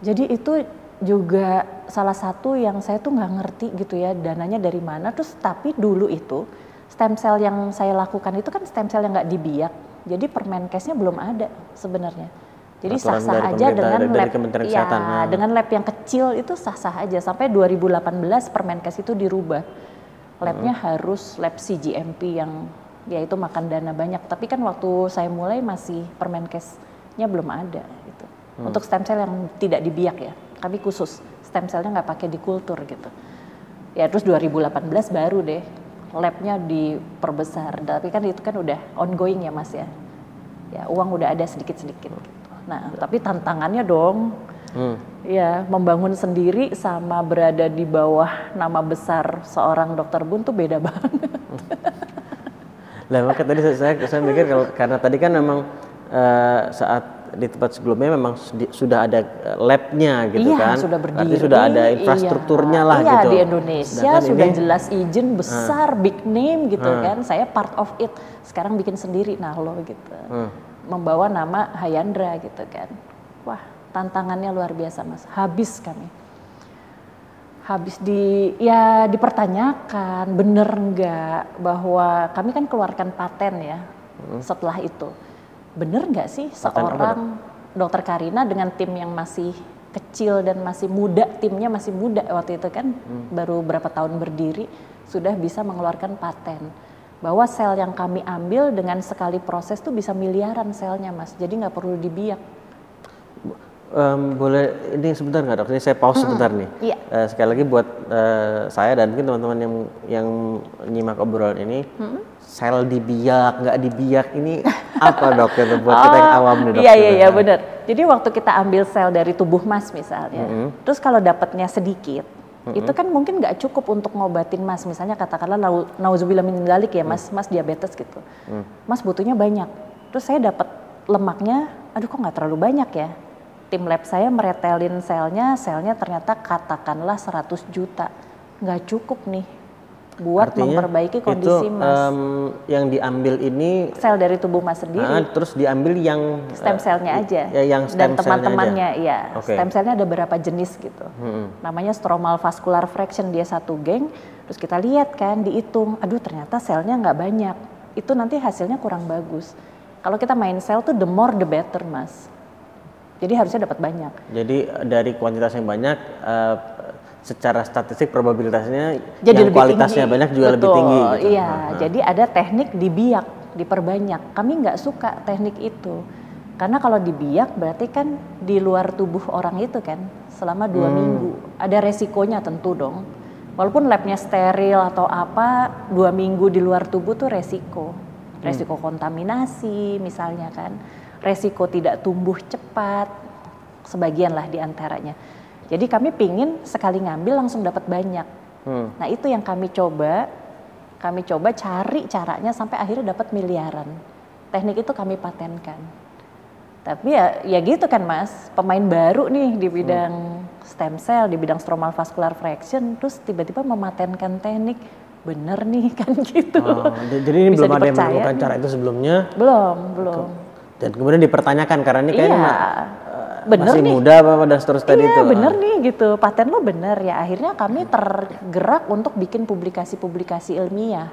Jadi itu juga salah satu yang saya tuh nggak ngerti gitu ya dananya dari mana. Terus tapi dulu itu stem cell yang saya lakukan itu kan stem cell yang nggak dibiak. Jadi permenkesnya belum ada sebenarnya. Jadi sah-sah aja dengan dari lab, ya, nah. dengan lab yang kecil itu sah-sah aja. Sampai 2018 permenkes itu dirubah. Labnya Hmm. harus lab CGMP yang yaitu makan dana banyak. Tapi kan waktu saya mulai masih permenkesnya belum ada gitu. Hmm. Untuk stem cell yang tidak dibiak ya. Kami khusus stem cellnya nggak pakai di kultur gitu. Ya terus 2018 baru deh labnya diperbesar. Tapi kan itu kan udah ongoing ya mas ya. Ya uang udah ada sedikit-sedikit gitu. Nah tapi tantangannya dong Hmm. Ya, membangun sendiri sama berada di bawah nama besar seorang dokter Bun tuh beda banget. Lah makanya tadi saya, saya, saya mikir kalau karena tadi kan memang eh, saat di tempat sebelumnya memang sudah ada eh, labnya gitu iya, kan. sudah Artinya berdiri. sudah ada infrastrukturnya iya. lah iya, gitu. di Indonesia Sedangkan sudah ini- jelas izin besar, big name gitu Hmm. kan. Saya part of it. Sekarang bikin sendiri nah lo gitu. Hmm. Membawa nama Hayandra gitu kan. Wah, tantangannya luar biasa Mas. Habis kami. Habis di ya dipertanyakan bener nggak bahwa kami kan keluarkan paten ya setelah itu. Bener nggak sih Hmm. Seorang dokter Karina dengan tim yang masih kecil dan masih muda, timnya masih muda waktu itu kan Hmm. baru berapa tahun berdiri sudah bisa mengeluarkan paten bahwa sel yang kami ambil dengan sekali proses tuh bisa miliaran selnya mas, jadi nggak perlu dibiak. Um, boleh ini sebentar nggak dok? Ini saya pause sebentar nih. Iya. Eh, sekali lagi buat eh, saya dan mungkin teman-teman yang yang nyimak obrolan ini, sel dibiak nggak dibiak ini apa dok? Gitu, buat kita yang awam nih dok. Iya iya gitu. iya benar. Jadi waktu kita ambil sel dari tubuh mas misalnya, terus kalau dapatnya sedikit, itu kan mungkin nggak cukup untuk ngobatin mas. Misalnya katakanlah nau- nauzubillah min dzalik ya mas, mas diabetes gitu. Mas butuhnya banyak. Terus saya dapat lemaknya, aduh kok nggak terlalu banyak ya. Tim lab saya meretelin selnya, selnya ternyata katakanlah 100 juta. Nggak cukup nih buat Artinya memperbaiki kondisi itu, mas. em, yang diambil ini Sel dari tubuh mas sendiri. ah, terus diambil yang stem eh, cellnya aja. Ya, yang stem dan teman-temannya iya. Oke. stem cellnya ada beberapa jenis gitu. Namanya stromal vascular fraction dia satu geng. Terus kita lihat kan dihitung. Aduh ternyata selnya nggak banyak. Itu nanti hasilnya kurang bagus. Kalau kita main sel tuh the more the better mas. Jadi harusnya dapat banyak. Jadi eh, dari kuantitas yang banyak, eh, secara statistik probabilitasnya jadi yang lebih kualitasnya tinggi. banyak juga lebih Betul, tinggi. Gitu. Iya, jadi ada teknik dibiak, diperbanyak. Kami nggak suka teknik itu. Karena kalau dibiak berarti kan di luar tubuh orang itu kan selama dua Hmm. minggu. Ada resikonya tentu dong. Walaupun labnya steril atau apa, dua minggu di luar tubuh tuh resiko. Resiko kontaminasi misalnya kan. Resiko tidak tumbuh cepat, sebagian lah di antaranya. Jadi kami pingin sekali ngambil langsung dapat banyak. Hmm. Nah itu yang kami coba, kami coba cari caranya sampai akhirnya dapat miliaran. Teknik itu kami patenkan. Tapi ya, ya gitu kan mas, pemain baru nih di bidang stem cell, di bidang stromal vascular fraction, terus tiba-tiba mematenkan teknik, bener nih kan gitu. Oh, jadi ini Bisa belum ada yang nih. cara itu sebelumnya Belum, belum. dan kemudian dipertanyakan karena ini kayaknya Iya, bener masih nih. muda apa dan seterus tadi iya itu. bener nih gitu, paten lo bener ya. Akhirnya kami tergerak untuk bikin publikasi-publikasi ilmiah.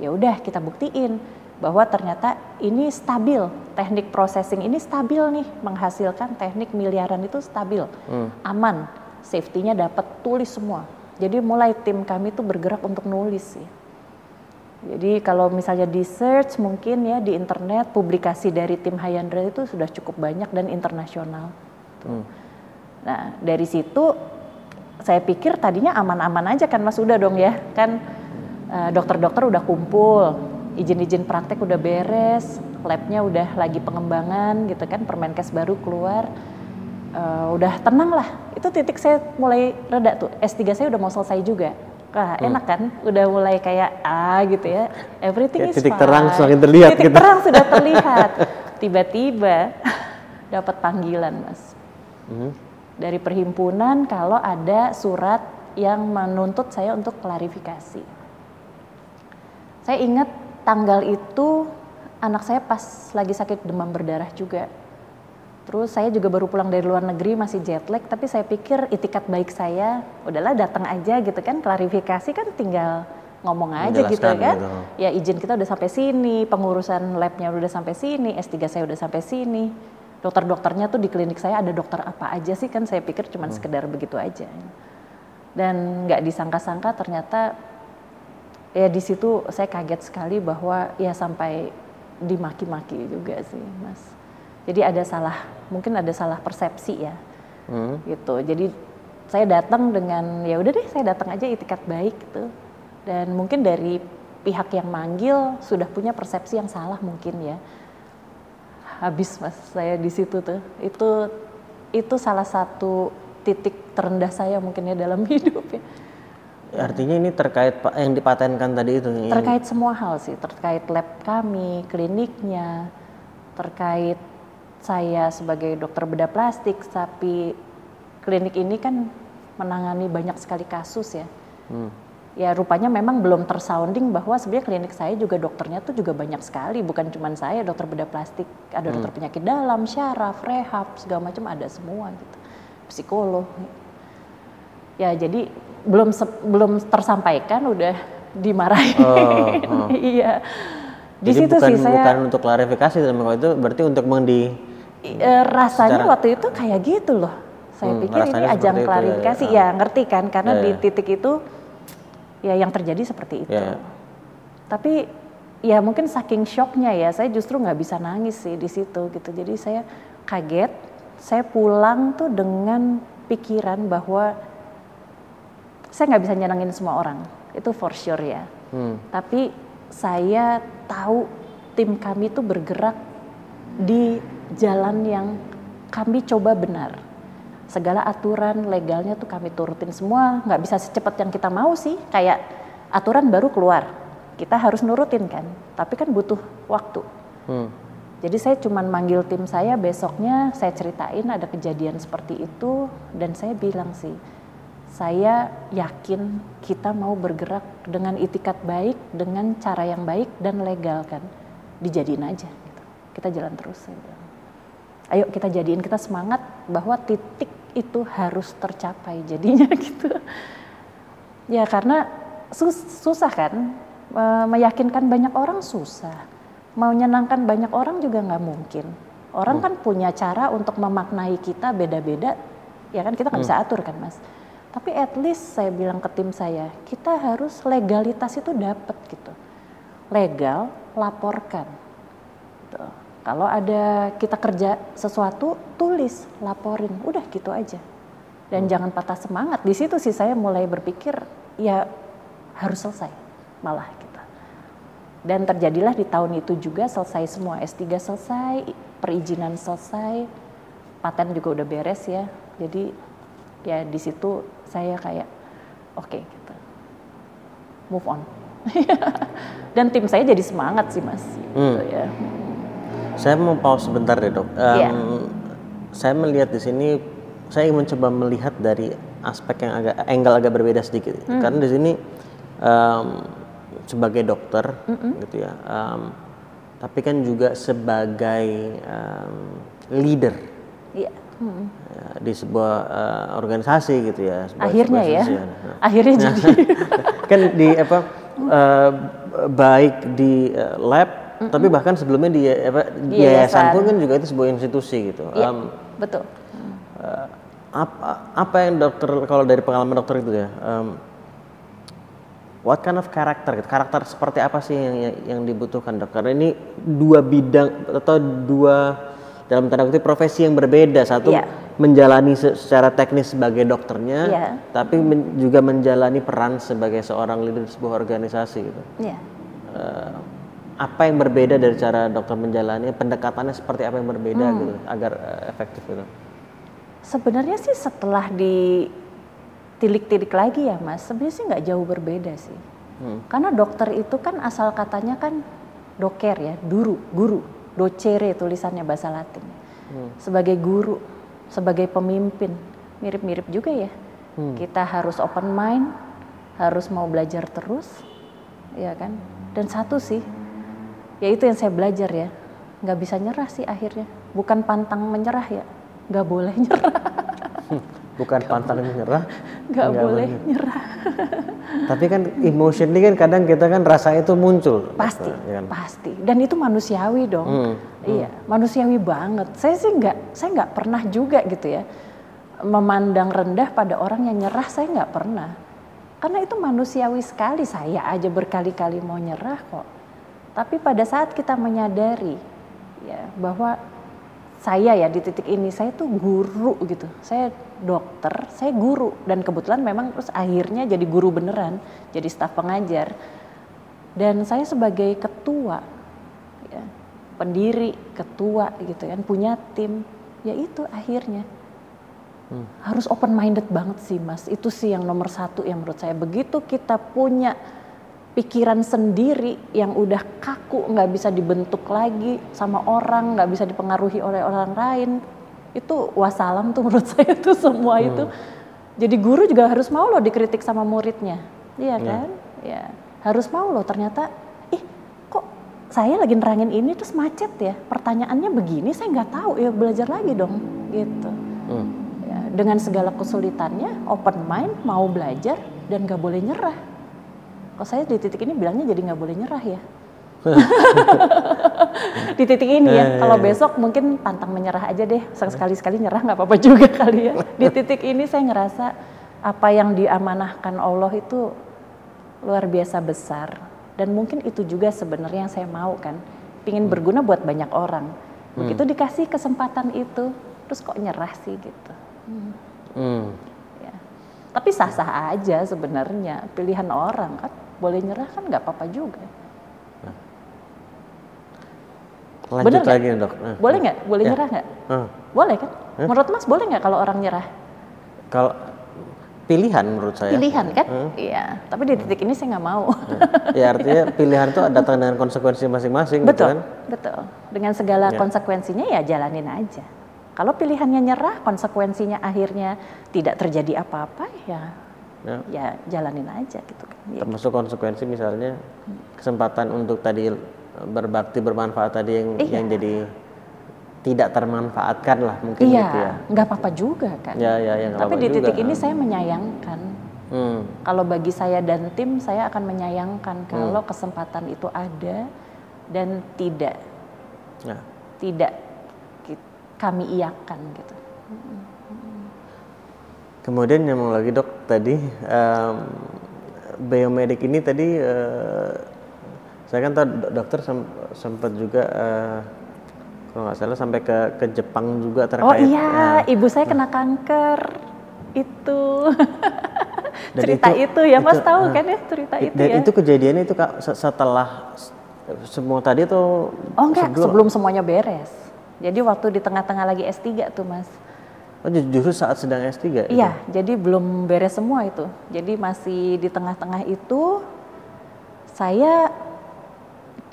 Ya udah kita buktiin bahwa ternyata ini stabil, teknik processing ini stabil nih, menghasilkan teknik miliaran itu stabil, aman, safety-nya dapat tulis semua. Jadi mulai tim kami tuh bergerak untuk nulis sih. Jadi kalau misalnya di search mungkin ya di internet publikasi dari tim Hayandra itu sudah cukup banyak dan internasional. Hmm. Nah dari situ saya pikir tadinya aman-aman aja kan Mas udah dong ya kan eh, dokter-dokter udah kumpul, izin-izin praktek udah beres, labnya udah lagi pengembangan gitu kan, Permenkes baru keluar, Eh, udah tenang lah. Itu titik saya mulai reda tuh. S3 saya udah mau selesai juga. Wah enak kan, udah mulai kayak ah gitu ya, everything Kayak is titik fine. terang semakin terlihat Titik gitu. terang sudah terlihat. Tiba-tiba dapat panggilan mas Mhm. dari perhimpunan kalau ada surat yang menuntut saya untuk klarifikasi. Saya ingat tanggal itu anak saya pas lagi sakit demam berdarah juga. Terus saya juga baru pulang dari luar negeri masih jet lag, tapi saya pikir itikat baik saya, udahlah datang aja gitu kan, klarifikasi kan tinggal ngomong aja gitu kan. gitu. Ya izin kita udah sampai sini, pengurusan labnya udah sampai sini, S3 saya udah sampai sini. Dokter-dokternya tuh di klinik saya ada dokter apa aja sih kan saya pikir cuman sekedar begitu aja. Dan nggak disangka-sangka ternyata ya di situ saya kaget sekali bahwa ya sampai dimaki-maki juga sih mas. Jadi ada salah, mungkin ada salah persepsi ya Hmm. gitu. Jadi saya datang dengan ya udah deh saya datang aja itikat baik gitu. Dan mungkin dari pihak yang manggil sudah punya persepsi yang salah mungkin ya. Habis mas saya di situ tuh. Itu itu salah satu titik terendah saya mungkin ya dalam hidup ya. Artinya ini terkait yang dipatenkan tadi itu. Terkait semua hal sih, terkait lab kami, kliniknya, terkait saya sebagai dokter bedah plastik, tapi klinik ini kan menangani banyak sekali kasus ya. Hmm. Ya rupanya memang belum tersounding bahwa sebenarnya klinik saya juga dokternya tuh juga banyak sekali, bukan cuma saya dokter bedah plastik, ada dokter penyakit dalam, syaraf, rehab, segala macam ada semua gitu. Psikolog. Ya jadi belum belum tersampaikan udah dimarahin. Oh, oh. iya. Di Jadi situ bukan, sih saya bukan untuk klarifikasi tapi kalau itu berarti untuk mengdi Eh, rasanya Secara- waktu itu kayak gitu loh. Saya Hmm, pikir ini ajang seperti itu ya, klarifikasi, ya. ya, ngerti kan? Karena Ya, di ya. titik itu ya yang terjadi seperti itu. Ya. Tapi ya mungkin saking shocknya ya, saya justru nggak bisa nangis sih di situ gitu. Jadi saya kaget, saya pulang tuh dengan pikiran bahwa saya nggak bisa nyenengin semua orang itu for sure ya Hmm. tapi saya tahu tim kami tuh bergerak di jalan yang kami coba benar. Segala aturan legalnya tuh kami turutin semua. Nggak bisa secepat yang kita mau sih. Kayak aturan baru keluar. Kita harus nurutin kan. Tapi kan butuh waktu. Hmm. jadi saya cuman manggil tim saya besoknya saya ceritain ada kejadian seperti itu. Dan saya bilang sih saya yakin kita mau bergerak dengan itikat baik dengan cara yang baik dan legal kan. Dijadiin aja. Kita jalan terus saya bilang. Ayo kita jadiin kita semangat bahwa titik itu harus tercapai jadinya gitu. Ya karena sus- susah kan? E, meyakinkan banyak orang susah. Mau menyenangkan banyak orang juga nggak mungkin. Orang kan punya cara untuk memaknai kita beda-beda ya kan? Kita nggak bisa atur kan mas? Tapi at least saya bilang ke tim saya kita harus legalitas itu dapat gitu. Legal laporkan. Gitu. Kalau ada kita kerja sesuatu, tulis, laporin, udah gitu aja. Dan jangan patah semangat. Di situ sih saya mulai berpikir, ya harus selesai, malah gitu. Dan terjadilah di tahun itu juga selesai semua S3 selesai, perizinan selesai, paten juga udah beres ya. Jadi ya di situ saya kayak oke gitu. Move on. Dan tim saya jadi semangat sih Mas. Gitu ya. Saya mau pause sebentar deh dok. Em, Iya. Saya melihat di sini, saya ingin mencoba melihat dari aspek yang agak angle agak berbeda sedikit. Hmm. Karena di sini em, sebagai dokter, gitu ya. em, tapi kan juga sebagai em, leader Iya. Hmm. ya, di sebuah eh, organisasi gitu ya. sebuah- Akhirnya sebuah ya. institusi Nah, Akhirnya jadi. kan di apa eh, baik di eh, lab tapi bahkan sebelumnya di apa di yayasan pun kan juga itu sebuah institusi gitu. Iya, Em, betul. eh, apa apa yang dokter kalau dari pengalaman dokter itu ya em, what kind of karakter gitu karakter seperti apa sih yang yang, yang dibutuhkan dok karena ini dua bidang atau dua dalam tanda kutip profesi yang berbeda satu Iya. menjalani se- secara teknis sebagai dokternya Iya. tapi men- juga menjalani peran sebagai seorang leader sebuah organisasi gitu Iya. Eh, apa yang berbeda dari cara dokter menjalani pendekatannya seperti apa yang berbeda Hmm. gitu agar eh, efektif gitu Sebenarnya sih setelah ditilik-tilik lagi ya mas, sebenarnya sih nggak jauh berbeda sih. Karena dokter itu kan asal katanya kan doker ya, duru, guru, docere tulisannya bahasa Latin. Sebagai guru, sebagai pemimpin, mirip-mirip juga ya. Kita harus open mind, harus mau belajar terus, ya kan. Dan satu sih, ya itu yang saya belajar ya, nggak bisa nyerah sih akhirnya. Bukan pantang menyerah ya, nggak boleh nyerah, bukan pantang menyerah nggak Nggak boleh boleh. nyerah. tapi kan emotion ini kan kadang kita kan rasa itu muncul Pasti, ya kan? pasti. Dan itu manusiawi dong. Hmm, Iya, manusiawi banget. Saya sih nggak, saya nggak pernah juga gitu ya memandang rendah pada orang yang nyerah. Saya nggak pernah. Karena itu manusiawi sekali. Saya aja berkali-kali mau nyerah kok. Tapi pada saat kita menyadari ya bahwa saya ya di titik ini saya tuh guru gitu. Saya dokter, saya guru dan kebetulan memang terus akhirnya jadi guru beneran, jadi staf pengajar. Dan saya sebagai ketua ya, pendiri, ketua gitu kan, punya tim, ya itu akhirnya harus open minded banget sih mas. Itu sih yang nomor satu yang menurut saya. Begitu kita punya pikiran sendiri yang udah kaku, nggak bisa dibentuk lagi sama orang, nggak bisa dipengaruhi oleh orang lain, itu wassalam tuh menurut saya tuh semua itu. Jadi guru juga harus mau loh dikritik sama muridnya, iya kan? Ya harus mau loh ternyata, ih kok saya lagi nerangin ini terus macet ya, pertanyaannya begini saya nggak tahu ya belajar lagi dong, gitu. Hmm. Ya, dengan segala kesulitannya, open mind, mau belajar dan nggak boleh nyerah. Kalau saya di titik ini bilangnya jadi nggak boleh nyerah ya. di titik ini ya, kalau besok mungkin pantang menyerah aja deh, sekali-sekali nyerah nggak apa-apa juga kali ya. Di titik ini saya ngerasa apa yang diamanahkan Allah itu luar biasa besar dan mungkin itu juga sebenarnya yang saya mau kan, pingin berguna buat banyak orang. Begitu dikasih kesempatan itu, terus kok nyerah sih gitu. Hmm. Hmm. Tapi sah-sah aja sebenarnya pilihan orang kan boleh nyerah kan nggak apa-apa juga. Lanjut Bener lagi dok. Nah, Boleh nggak? Boleh Ya. nyerah nggak? ah. Boleh kan? Menurut Mas boleh nggak kalau orang nyerah? Kalau pilihan menurut saya. Pilihan kan? Iya. Tapi di titik ini saya nggak mau. ya artinya pilihan itu datang dengan konsekuensi masing-masing gitu betul, kan. betul. Dengan segala Ya. konsekuensinya ya jalanin aja. Kalau pilihannya nyerah, konsekuensinya akhirnya tidak terjadi apa-apa ya Ya. ya jalanin aja gitu kan. Ya, Termasuk konsekuensi misalnya kesempatan untuk tadi berbakti bermanfaat tadi yang Iya. yang jadi tidak termanfaatkan lah mungkin iya, gitu ya. nggak apa-apa juga kan. Ya ya ya Tapi di titik juga. ini saya menyayangkan. Hmm. Kalau bagi saya dan tim, saya akan menyayangkan kalau kesempatan itu ada dan tidak Ya. tidak kami iakan gitu. Kemudian nyambung lagi dok tadi em, biomedik ini tadi eh, saya kan tahu dok- dokter sem- sempat juga eh, kalau nggak salah sampai ke ke Jepang juga terkait. Oh iya, nah, ibu saya kena kanker itu. Dan cerita itu- itu, ya Mas itu, tahu ah, kan ya cerita itu dan ya. itu kejadiannya itu kak se- setelah semua tadi tuh oh enggak, sebelum semuanya beres. Jadi waktu di tengah-tengah lagi S3 tuh Mas. Oh, ju- justru saat sedang S3 itu? Iya, jadi belum beres semua itu. Jadi masih di tengah-tengah itu saya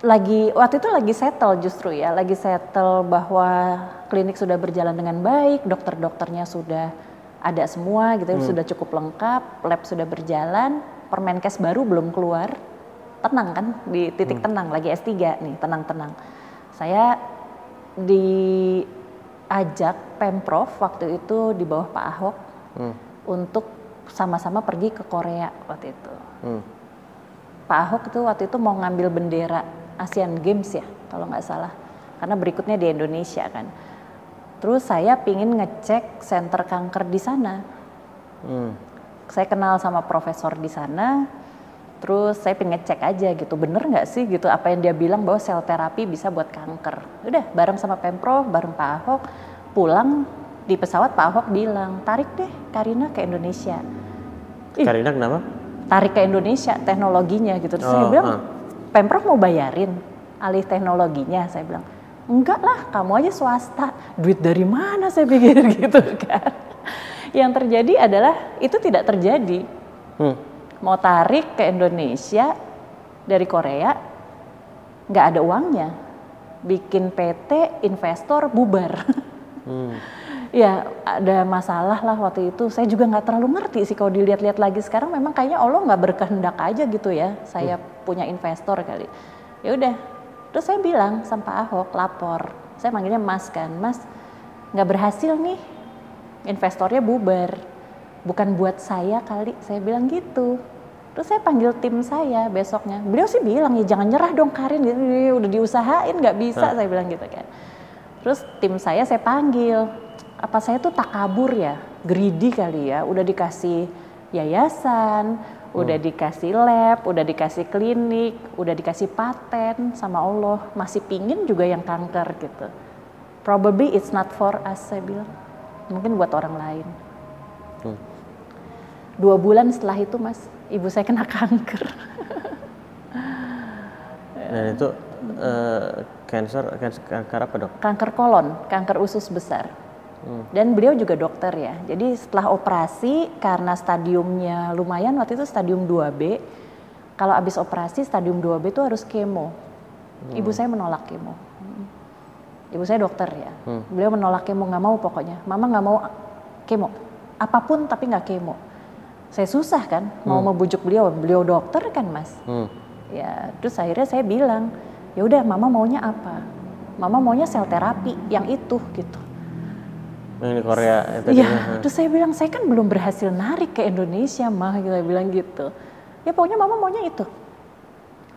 lagi waktu itu lagi settle justru ya, lagi settle bahwa klinik sudah berjalan dengan baik, dokter-dokternya sudah ada semua gitu, sudah cukup lengkap, lab sudah berjalan, Permenkes baru belum keluar. Tenang kan di titik tenang lagi S3 nih, tenang-tenang. Saya diajak Pemprov waktu itu di bawah Pak Ahok Hmm. untuk sama-sama pergi ke Korea waktu itu. Hmm. Pak Ahok itu waktu itu mau ngambil bendera Asian Games ya, kalau nggak salah. Karena berikutnya di Indonesia kan. Terus saya pingin ngecek center kanker di sana. Hmm. Saya kenal sama profesor di sana. Terus saya pengen ngecek aja gitu, bener nggak sih gitu apa yang dia bilang bahwa sel terapi bisa buat kanker. Udah bareng sama Pemprov, bareng Pak Ahok, pulang di pesawat Pak Ahok bilang, tarik deh Karina ke Indonesia. Ih. Karina kenapa? tarik ke Indonesia teknologinya gitu. Terus saya Oh, bilang, ah. Pemprov mau bayarin alih teknologinya. Saya bilang, enggak lah, kamu aja swasta. Duit dari mana saya pikir gitu kan. Yang terjadi adalah itu tidak terjadi. Hmm. Mau tarik ke Indonesia dari Korea, nggak ada uangnya. Bikin PT, investor, bubar. Hmm. Ya ada masalah lah waktu itu. Saya juga nggak terlalu ngerti sih kalau dilihat-lihat lagi sekarang. Memang kayaknya Allah nggak berkehendak aja gitu ya. Saya punya investor kali. Ya udah. Terus saya bilang sama Pak Ahok lapor. Saya manggilnya Mas kan, Mas nggak berhasil nih. Investornya bubar. Bukan buat saya kali. Saya bilang gitu. Terus saya panggil tim saya besoknya. Beliau sih bilang ya jangan nyerah dong Karin. Gitu, udah diusahain nggak bisa. Saya bilang gitu kan. Terus tim saya saya panggil, apa saya tuh takabur ya, greedy kali ya, udah dikasih yayasan, udah dikasih lab, udah dikasih klinik, udah dikasih paten sama Allah, masih pingin juga yang kanker gitu. Probably it's not for us, saya bilang. Mungkin buat orang lain. Hmm. Dua bulan setelah itu mas, ibu saya kena kanker. Dan itu eh, cancer, cancer, kanker apa dok? kanker kolon, kanker usus besar. Dan beliau juga dokter ya. Jadi setelah operasi karena stadiumnya lumayan waktu itu stadium 2B. Kalau habis operasi stadium 2B itu harus kemo. Ibu saya menolak kemo. Ibu saya dokter ya. Beliau menolak kemo nggak mau pokoknya. Mama nggak mau kemo. Apa pun tapi nggak kemo. Saya susah kan mau membujuk beliau. Beliau dokter kan mas. Hmm. Ya, terus akhirnya saya bilang, ya udah mama maunya apa? Mama maunya sel terapi yang itu gitu. Yang di Korea ya, tadi. Iya, terus saya bilang saya kan belum berhasil narik ke Indonesia mah, gitu saya bilang gitu. Ya pokoknya mama maunya itu.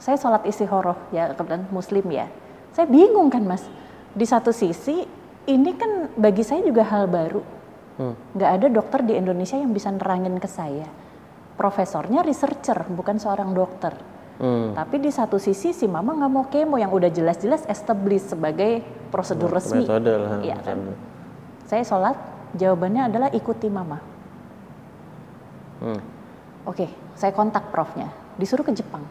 Saya sholat istihoroh ya kebetulan muslim ya. Saya bingung kan mas. Di satu sisi ini kan bagi saya juga hal baru. Hmm. Nggak ada dokter di Indonesia yang bisa nerangin ke saya. Profesornya researcher, bukan seorang dokter. Hmm. Tapi di satu sisi si mama nggak mau kemo yang udah jelas-jelas established sebagai prosedur resmi. Metode lah. Iya kan. Saya sholat, jawabannya adalah ikuti mama. Hmm. Oke, saya kontak profnya, disuruh ke Jepang.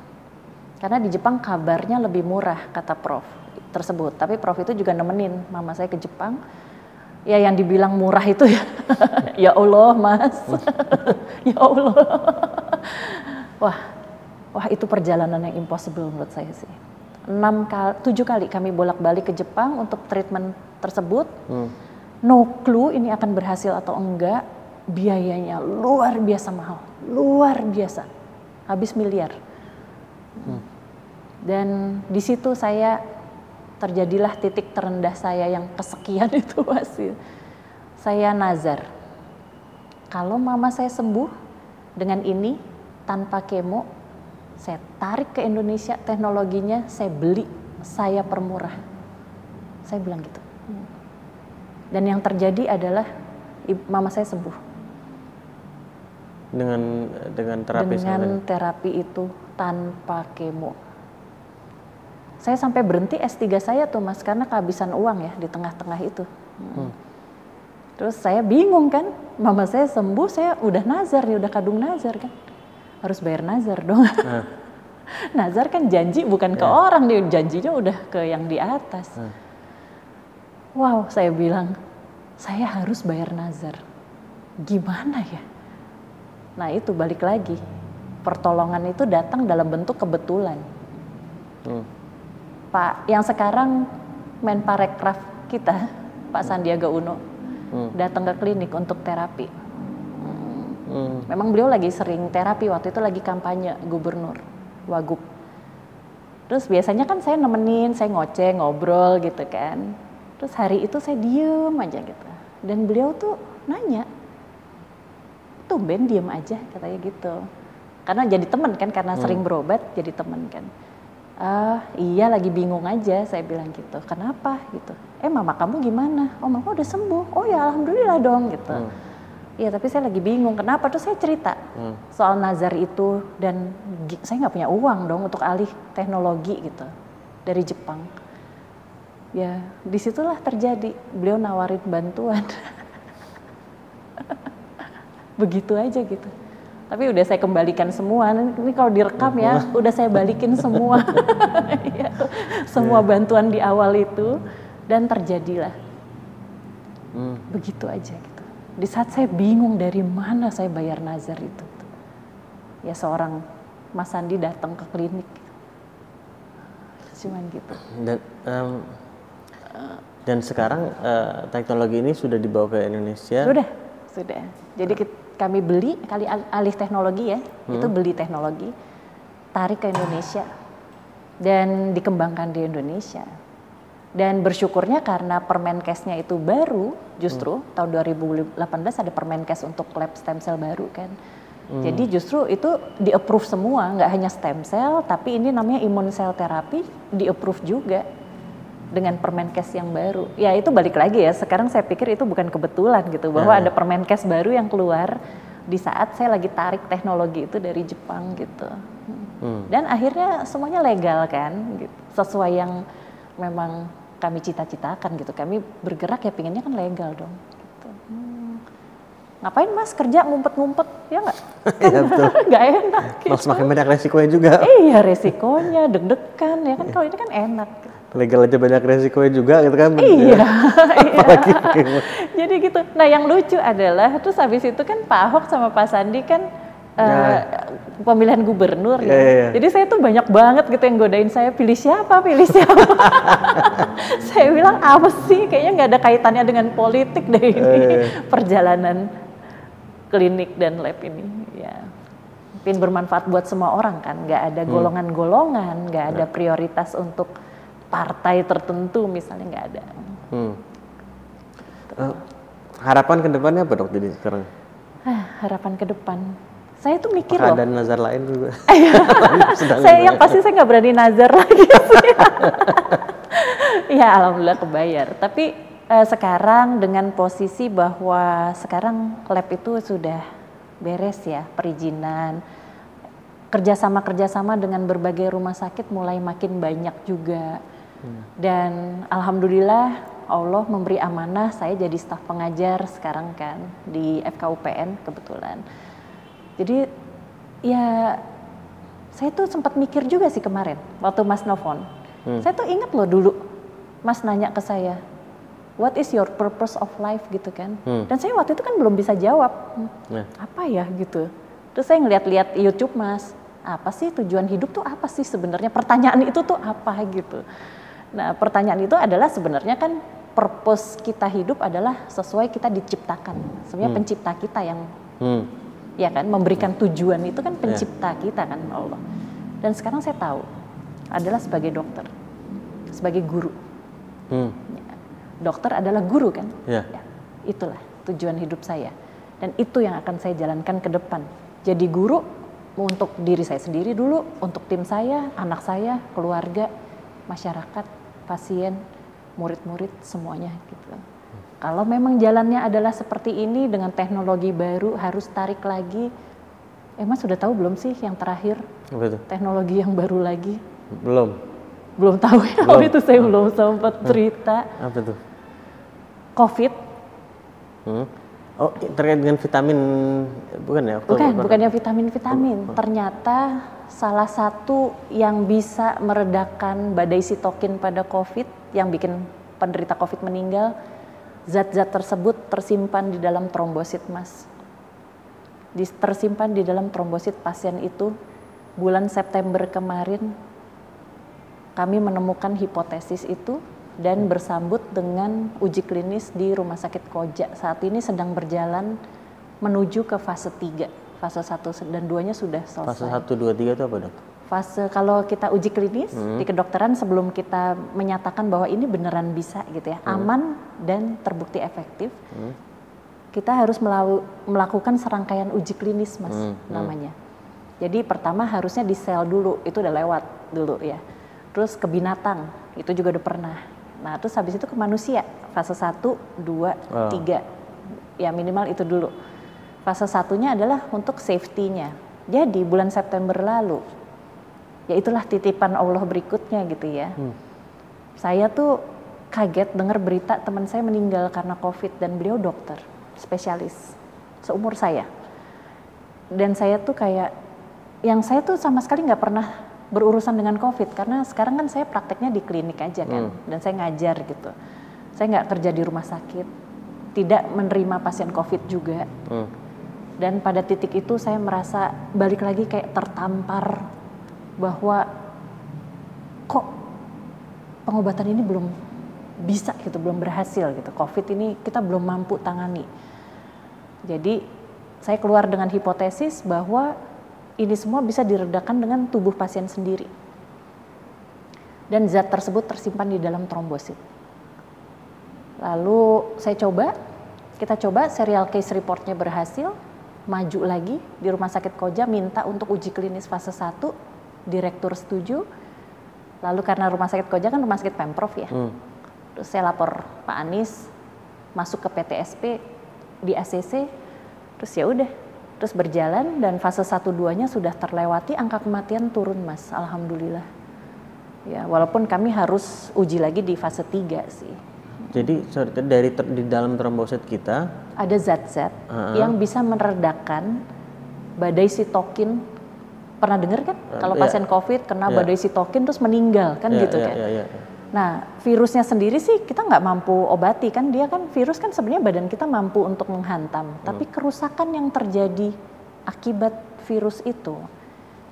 Karena di Jepang kabarnya lebih murah, kata prof tersebut. Tapi prof itu juga nemenin mama saya ke Jepang. Ya yang dibilang murah itu ya, ya Allah mas, ya Allah. wah, wah itu perjalanan yang impossible menurut saya sih. Enam kali, tujuh kali kami bolak-balik ke Jepang untuk treatment tersebut. Hmm. No clue ini akan berhasil atau enggak. Biayanya luar biasa mahal, luar biasa, habis miliar. Dan di situ saya terjadilah titik terendah saya yang kesekian itu masih. Saya nazar. Kalau mama saya sembuh dengan ini tanpa kemo, saya tarik ke Indonesia teknologinya, saya beli, saya permurah. Saya bilang gitu. Dan yang terjadi adalah mama saya sembuh Dengan dengan terapi dengan terapi itu tanpa kemo. Saya sampai berhenti S3 saya tuh mas karena kehabisan uang ya di tengah-tengah itu. Hmm. Terus saya bingung kan, mama saya sembuh, saya udah nazar nih, udah kadung nazar kan. Harus bayar nazar dong. Nah, nazar kan janji bukan ke orang nih, janjinya udah ke yang di atas. Hmm. Wow, saya bilang, saya harus bayar nazar. Gimana ya? Nah itu balik lagi, pertolongan itu datang dalam bentuk kebetulan. hmm. Pak, yang sekarang Menparekraf kita, Pak Sandiaga Uno, Hmm. datang ke klinik untuk terapi. Hmm. Memang beliau lagi sering terapi waktu itu lagi kampanye gubernur, wagub. Terus biasanya kan saya nemenin, saya ngoceh, ngobrol gitu kan. Terus hari itu saya diem aja gitu. Dan beliau tuh nanya, tumben diem aja katanya gitu. Karena jadi teman kan, karena sering berobat jadi teman kan. Ah iya lagi bingung aja saya bilang gitu. Kenapa gitu? Eh mama kamu gimana? Oh mama udah sembuh. Oh ya alhamdulillah dong gitu. Iya tapi saya lagi bingung kenapa terus saya cerita Hmm. soal nazar itu dan saya nggak punya uang dong untuk alih teknologi gitu dari Jepang. Ya di situlah terjadi beliau nawarin bantuan. Begitu aja gitu. Tapi udah saya kembalikan semua. Ini kalau direkam ya, udah saya balikin semua. Iya, semua bantuan di awal itu dan terjadilah Hmm. begitu aja gitu. Di saat saya bingung dari mana saya bayar nazar itu, ya seorang Mas Sandi datang ke klinik, cuman gitu. Dan em, dan sekarang eh, teknologi ini sudah dibawa ke Indonesia. Sudah, sudah. Jadi kit- kami beli kali al- alih teknologi ya, itu beli teknologi, tarik ke Indonesia. Dan dikembangkan di Indonesia. Dan bersyukurnya karena Permenkesnya itu baru, justru tahun 2018 ada Permenkes untuk lab stem cell baru kan. Jadi justru itu di approve semua, nggak hanya stem cell, tapi ini namanya imun cell terapi di approve juga dengan Permenkes yang baru. Ya itu balik lagi ya. Sekarang saya pikir itu bukan kebetulan gitu bahwa ada Permenkes baru yang keluar di saat saya lagi tarik teknologi itu dari Jepang gitu. Hmm. Dan akhirnya semuanya legal kan, gitu. sesuai yang memang kami cita-citakan gitu. Kami bergerak ya pinginnya kan legal dong. Gitu. Hmm. Ngapain mas kerja ngumpet-ngumpet ya nggak? Iya betul. Nggak enak. gitu. Malah semakin banyak resikonya juga. Iya resikonya deg-degan ya kan kalau ini kan enak. Legal aja banyak resikonya juga gitu kan. Iya. Apalagi Jadi gitu. Nah yang lucu adalah terus habis itu kan Pak Ahok sama Pak Sandi kan eh, pemilihan gubernur ya. Iya, iya. Jadi saya tuh banyak banget gitu yang godain saya pilih siapa, pilih siapa. saya bilang apa sih? Kayaknya nggak ada kaitannya dengan politik deh ini Iya, perjalanan klinik dan lab ini. Ya. Mungkin bermanfaat buat semua orang kan. Nggak ada Hmm. golongan-golongan, nggak ada prioritas untuk partai tertentu misalnya nggak ada. Hmm. Eh, harapan ke depannya apa dok jadi sekarang? Ah, harapan ke depan. Saya tuh mikir loh. Keadaan nazar lain juga. Sedang saya yang pasti saya nggak berani nazar lagi sih. ya alhamdulillah kebayar. Tapi eh, sekarang dengan posisi bahwa sekarang lab itu sudah beres ya perizinan, kerjasama kerjasama dengan berbagai rumah sakit mulai makin banyak juga. Dan alhamdulillah Allah memberi amanah saya jadi staf pengajar sekarang kan di FKUPN kebetulan. Jadi ya saya tuh sempat mikir juga sih kemarin waktu Mas Novon. Hmm. Saya tuh ingat loh dulu Mas nanya ke saya, what is your purpose of life gitu kan? Hmm. Dan saya waktu itu kan belum bisa jawab, hmm, apa ya gitu. Terus saya ngeliat-liat YouTube Mas, apa sih tujuan hidup tuh apa sih sebenarnya? Pertanyaan itu tuh apa gitu. Nah pertanyaan itu adalah sebenarnya kan purpose kita hidup adalah sesuai kita diciptakan. Sebenarnya hmm. pencipta kita yang hmm. ya kan memberikan tujuan itu kan pencipta yeah. kita kan Allah. Dan sekarang saya tahu adalah sebagai dokter, sebagai guru. Hmm. Ya. Dokter adalah guru kan? Yeah. Ya, itulah tujuan hidup saya. Dan itu yang akan saya jalankan ke depan. Jadi guru untuk diri saya sendiri dulu, untuk tim saya, anak saya, keluarga, masyarakat, pasien, murid-murid semuanya gitu. Kalau memang jalannya adalah seperti ini dengan teknologi baru harus tarik lagi. Eh Mas sudah tahu belum sih yang terakhir? Itu? Teknologi yang baru lagi? Belum. Belum tahu ya. Belum. Oh itu saya belum sempat cerita. Apa itu? Covid. Hmm Oh, terkait dengan vitamin bukan ya? Bukan, bukan yang vitamin-vitamin. Oh. Ternyata salah satu yang bisa meredakan badai sitokin pada COVID yang bikin penderita COVID meninggal, zat-zat tersebut tersimpan di dalam trombosit, Mas. Tersimpan di dalam trombosit pasien itu bulan September kemarin kami menemukan hipotesis itu dan bersambut dengan uji klinis di Rumah Sakit Koja. Saat ini sedang berjalan menuju ke fase 3. Fase 1 dan 2-nya sudah selesai. Fase 1, 2, 3 itu apa dok? Fase kalau kita uji klinis hmm. di kedokteran sebelum kita menyatakan bahwa ini beneran bisa gitu ya, hmm. aman dan terbukti efektif. Hmm. Kita harus melakukan serangkaian uji klinis Mas hmm. hmm. namanya. Jadi pertama harusnya di sel dulu, itu udah lewat dulu ya. Terus ke binatang, itu juga udah pernah Nah, terus habis itu ke manusia, fase 1, 2, oh. 3. Ya minimal itu dulu. Fase satunya adalah untuk safety-nya. Jadi bulan September lalu, ya itulah titipan Allah berikutnya gitu ya. Hmm. Saya tuh kaget dengar berita teman saya meninggal karena COVID dan beliau dokter, spesialis, seumur saya. Dan saya tuh kayak, yang saya tuh sama sekali nggak pernah berurusan dengan COVID karena sekarang kan saya prakteknya di klinik aja kan hmm. dan saya ngajar gitu. Saya nggak kerja di rumah sakit, tidak menerima pasien COVID juga. Hmm. Dan pada titik itu saya merasa balik lagi kayak tertampar bahwa kok pengobatan ini belum bisa gitu, belum berhasil gitu. COVID ini kita belum mampu tangani. Jadi saya keluar dengan hipotesis bahwa ini semua bisa diredakan dengan tubuh pasien sendiri. Dan zat tersebut tersimpan di dalam trombosit. Lalu saya coba, kita coba serial case reportnya berhasil, maju lagi di rumah sakit Koja minta untuk uji klinis fase 1, direktur setuju. Lalu karena rumah sakit Koja kan rumah sakit Pemprov ya. Hmm. Terus saya lapor Pak Anies masuk ke PTSP di ACC. Terus ya udah terus berjalan dan fase 1 2-nya sudah terlewati angka kematian turun Mas alhamdulillah. Ya, walaupun kami harus uji lagi di fase 3 sih. Jadi sorry, dari ter, di dalam trombosit kita ada zat-zat uh -huh. yang bisa meredakan badai sitokin. Pernah dengar kan? Uh, Kalau yeah. pasien COVID kena yeah. badai sitokin terus meninggal kan yeah, gitu yeah, kan. Yeah, yeah, yeah. Nah, virusnya sendiri sih kita nggak mampu obati kan dia kan virus kan sebenarnya badan kita mampu untuk menghantam, hmm. tapi kerusakan yang terjadi akibat virus itu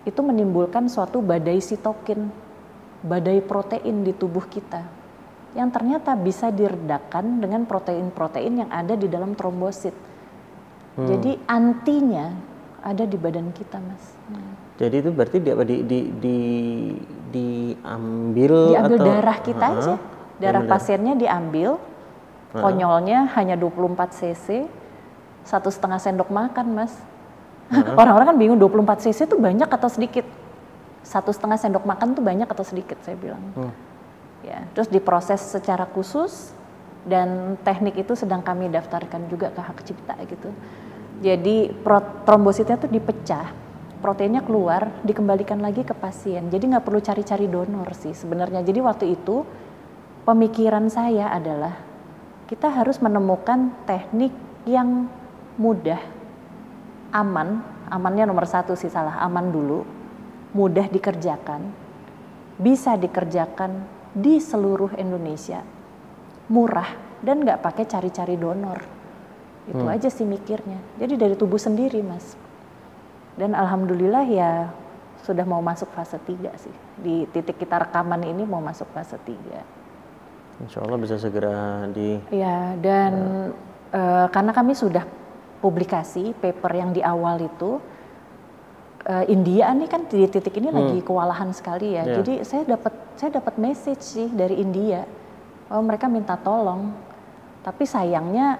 itu menimbulkan suatu badai sitokin, badai protein di tubuh kita yang ternyata bisa diredakan dengan protein-protein yang ada di dalam trombosit. Hmm. Jadi antinya ada di badan kita, Mas. Hmm. Jadi itu berarti di di di, di diambil diambil atau, darah kita uh, aja. Darah pasiennya diambil. Uh, konyolnya hanya 24 cc. Satu setengah sendok makan, Mas. Orang-orang uh, kan bingung 24 cc itu banyak atau sedikit? Satu setengah sendok makan tuh banyak atau sedikit, saya bilang. Uh. Ya, terus diproses secara khusus dan teknik itu sedang kami daftarkan juga ke hak cipta gitu. Jadi trombositnya tuh dipecah proteinnya keluar dikembalikan lagi ke pasien. Jadi nggak perlu cari-cari donor sih sebenarnya. Jadi waktu itu pemikiran saya adalah kita harus menemukan teknik yang mudah, aman, amannya nomor satu sih salah, aman dulu, mudah dikerjakan, bisa dikerjakan di seluruh Indonesia, murah dan nggak pakai cari-cari donor. Itu Hmm. aja sih mikirnya. Jadi dari tubuh sendiri, Mas. Dan alhamdulillah ya sudah mau masuk fase 3 sih. Di titik kita rekaman ini mau masuk fase 3. Insya Allah bisa segera di Ya, dan eh, karena kami sudah publikasi paper yang di awal itu eh, India nih kan di titik ini lagi kewalahan sekali ya. Iya. Jadi saya dapat saya dapat message sih dari India. Oh, mereka minta tolong. Tapi sayangnya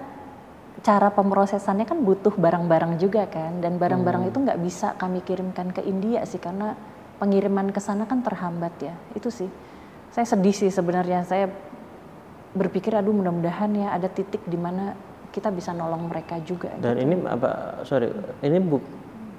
cara pemrosesannya kan butuh barang-barang juga kan dan barang-barang itu nggak bisa kami kirimkan ke India sih karena pengiriman ke sana kan terhambat ya. Itu sih. Saya sedih sih sebenarnya. Saya berpikir aduh mudah-mudahan ya ada titik di mana kita bisa nolong mereka juga. dan gitu. ini apa sorry ini bu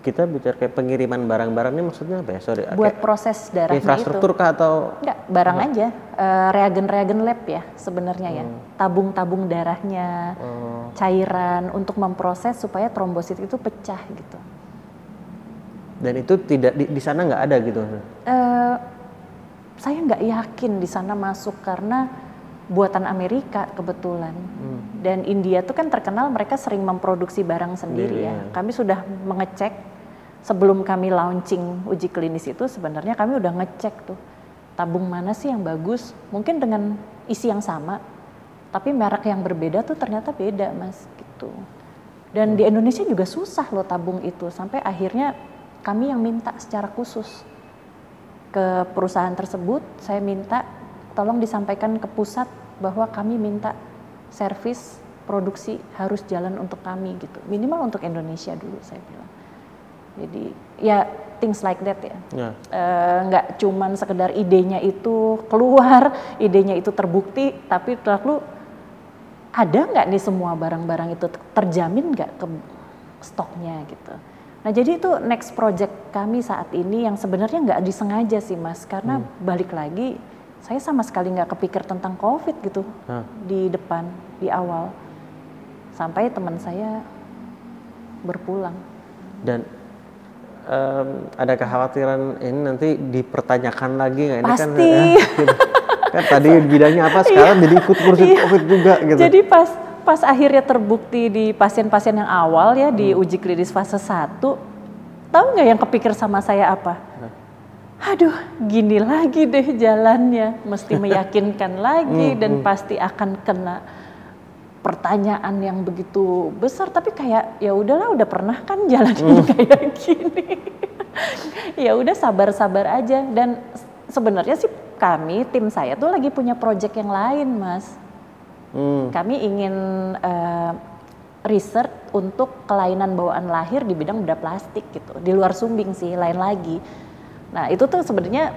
kita bicara kayak pengiriman barang-barang ini maksudnya apa ya sorry buat kayak proses darahnya infrastruktur itu. kah atau Enggak, barang aja. Eh, reagen-reagen lab ya sebenarnya ya. Hmm. Tabung-tabung darahnya, Oh, cairan untuk memproses supaya trombosit itu pecah gitu. dan itu tidak di, di sana nggak ada gitu Eh, saya nggak yakin di sana masuk karena buatan Amerika kebetulan. Hmm. Dan India tuh kan terkenal mereka sering memproduksi barang sendiri ya. Sendiri, ya. Kami sudah mengecek sebelum kami launching uji klinis itu sebenarnya kami udah ngecek tuh tabung mana sih yang bagus. Mungkin dengan isi yang sama, tapi merek yang berbeda tuh ternyata beda mas gitu. Dan di Indonesia juga susah loh tabung itu sampai akhirnya kami yang minta secara khusus ke perusahaan tersebut, saya minta tolong disampaikan ke pusat bahwa kami minta servis produksi harus jalan untuk kami gitu. Minimal untuk Indonesia dulu saya bilang. Jadi ya things like that ya. ya Eh, nggak cuman sekedar idenya itu keluar, idenya itu terbukti, tapi lalu ada nggak nih semua barang-barang itu terjamin nggak ke stoknya gitu. Nah jadi itu next project kami saat ini yang sebenarnya nggak disengaja sih mas, karena balik lagi saya sama sekali nggak kepikir tentang covid gitu Hah. di depan di awal sampai teman saya berpulang. dan em, ada kekhawatiran ini nanti dipertanyakan lagi nggak ini kan Pasti. ya, gitu. kan tadi bidangnya apa sekarang jadi ikut Iya. covid juga gitu Jadi pas pas akhirnya terbukti di pasien-pasien yang awal ya Hmm. di uji klinis fase 1, tahu nggak yang kepikir sama saya apa? Aduh, gini lagi deh jalannya, mesti meyakinkan Hmm, lagi dan pasti akan kena pertanyaan yang begitu besar. Tapi kayak ya udahlah, udah pernah kan jalanin Hmm. kayak gini. ya udah sabar-sabar aja dan sebenarnya sih kami tim saya tuh lagi punya project yang lain, Mas. Hmm, Kami ingin eh, research untuk kelainan bawaan lahir di bidang bedah plastik gitu. Di luar sumbing sih, lain lagi. Nah, itu tuh sebenarnya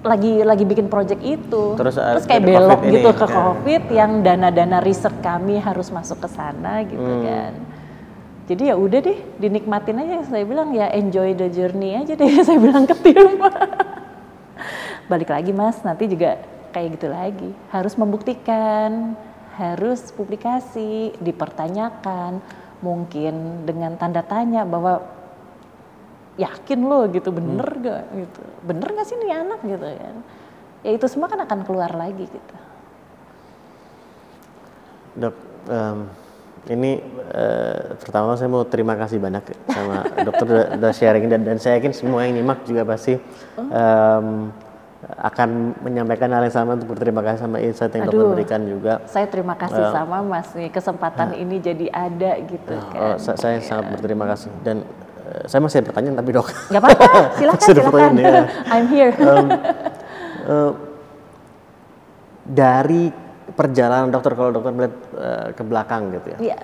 lagi lagi bikin project itu. Terus, eh, kayak ada belok COVID ini, gitu ke ya. Covid yang dana-dana riset kami harus masuk ke sana gitu Hmm. kan. Jadi ya udah deh, dinikmatin aja. Saya bilang ya enjoy the journey aja deh. Saya bilang ke tim. Balik lagi mas, nanti juga kayak gitu lagi. Harus membuktikan, harus publikasi, dipertanyakan, mungkin dengan tanda tanya bahwa yakin lo gitu bener gak gitu, bener gak sih nih anak gitu kan? Ya itu semua kan akan keluar lagi gitu. dok em, ini eh, pertama saya mau terima kasih banyak sama dokter udah, udah sharing dan, dan saya yakin semua yang nyimak juga pasti em, akan menyampaikan hal yang sama untuk berterima kasih sama insight yang dokter Aduh. berikan juga. Saya terima kasih sama mas nih kesempatan ini jadi ada gitu Oh, kan. sa- saya sangat berterima kasih dan saya masih ada pertanyaan tapi dok. Gak apa-apa, silakan silakan. ya. I'm here. Eh, dari perjalanan dokter kalau dokter melihat eh, ke belakang gitu ya. Iya.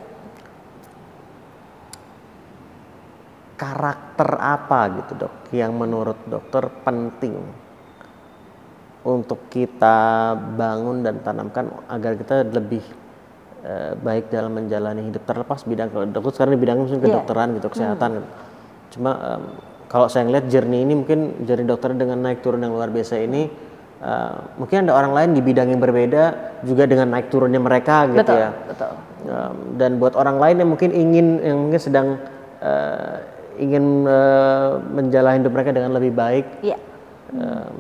Karakter apa gitu dok yang menurut dokter penting untuk kita bangun dan tanamkan agar kita lebih eh, baik dalam menjalani hidup terlepas bidang kalau dokter sekarang di bidang mungkin Iya. kedokteran gitu kesehatan gitu. Cuma em, kalau saya ngeliat journey ini mungkin journey dokter dengan naik turun yang luar biasa ini uh, mungkin ada orang lain di bidang yang berbeda juga dengan naik turunnya mereka gitu betul, ya. Betul. Um, dan buat orang lain yang mungkin ingin yang mungkin sedang uh, ingin uh, menjalani hidup mereka dengan lebih baik. Iya. Um,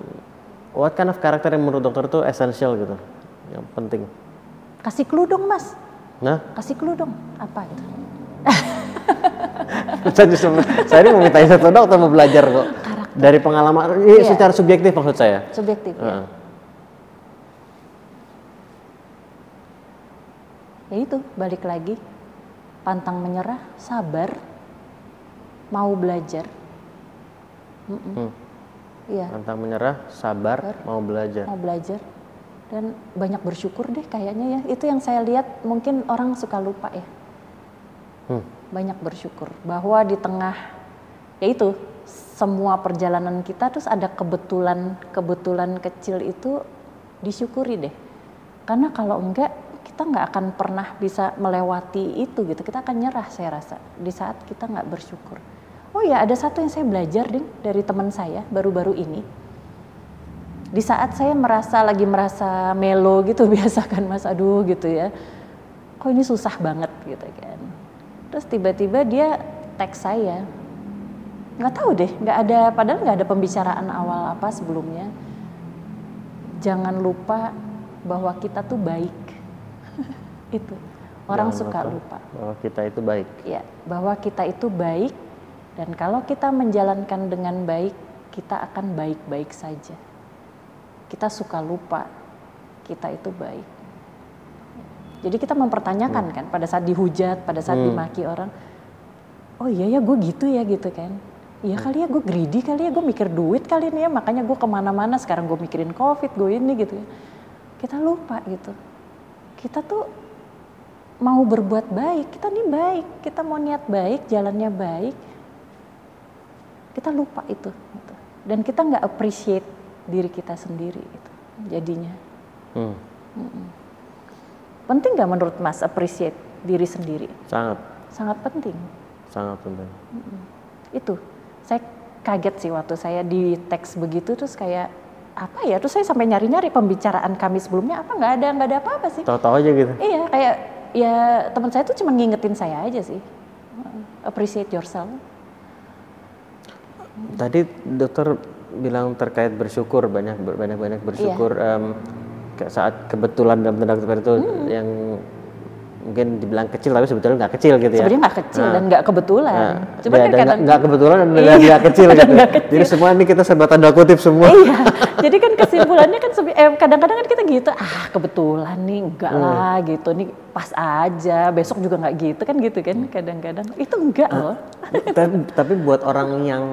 what kind of karakter yang menurut dokter itu essential gitu, yang penting. Kasih clue dong mas. Nah, Kasih clue dong. Apa gitu? saya justru saya ini mau minta satu dokter mau belajar kok dari pengalaman ini Iya. secara subjektif maksud saya. Subjektif ya. Heeh. Ya itu balik lagi. Pantang menyerah, sabar, mau belajar. Hmm. Iya, Pantang menyerah, sabar, mau belajar. mau belajar dan banyak bersyukur deh kayaknya ya. Itu yang saya lihat mungkin orang suka lupa ya. Hmm. Banyak bersyukur bahwa di tengah ya itu semua perjalanan kita terus ada kebetulan kebetulan kecil itu disyukuri deh. Karena kalau enggak kita nggak akan pernah bisa melewati itu gitu. Kita akan nyerah saya rasa di saat kita nggak bersyukur. Oh ya ada satu yang saya belajar ding dari teman saya baru-baru ini di saat saya merasa lagi merasa melo gitu biasa kan mas aduh gitu ya kok ini susah banget gitu kan terus tiba-tiba dia teks saya. Nggak tahu deh nggak ada padahal nggak ada pembicaraan awal apa sebelumnya. Jangan lupa bahwa kita tuh baik. Itu. Orang Jangan suka lupa bahwa kita itu baik. ya bahwa kita itu baik dan kalau kita menjalankan dengan baik kita akan baik-baik saja. Kita suka lupa kita itu baik jadi kita mempertanyakan kan pada saat dihujat pada saat dimaki orang oh iya ya gue gitu ya gitu kan Iya kali ya gue greedy kali ya gue mikir duit kali ini ya makanya gue ke mana-mana sekarang gue mikirin covid gue ini gitu ya kita lupa gitu kita tuh mau berbuat baik, kita nih baik, kita mau niat baik, jalannya baik, kita lupa itu, gitu. dan kita nggak appreciate diri kita sendiri, gitu. jadinya. Hmm. Penting nggak menurut Mas appreciate diri sendiri? Sangat, Sangat penting. sangat penting. Itu, saya kaget sih waktu saya di teks begitu terus kayak apa ya? Terus saya sampai nyari-nyari pembicaraan kami sebelumnya apa nggak ada nggak ada apa-apa sih. Tahu-tahu aja gitu. Iya, kayak ya teman saya tuh cuma ngingetin saya aja sih. Appreciate yourself. Tadi dokter bilang terkait bersyukur banyak banyak banyak bersyukur Iya. ke- saat kebetulan dalam tanda kutip itu Hmm. yang mungkin dibilang kecil tapi sebetulnya nggak kecil gitu ya. Sebenarnya nggak kecil Nah. dan nggak kebetulan. Nah, Cuma dan- kan dan kadang nggak- kebetulan dan Iya, nggak kecil dan gitu. nggak kecil. Jadi semua ini kita serba tanda kutip semua. iya. Jadi kan kesimpulannya kan eh, kadang-kadang kan kita gitu, ah kebetulan nih enggak Hmm. lah gitu, nih pas aja, besok juga nggak gitu kan gitu kan kadang-kadang. Itu enggak Ah. loh. tapi, tapi buat orang yang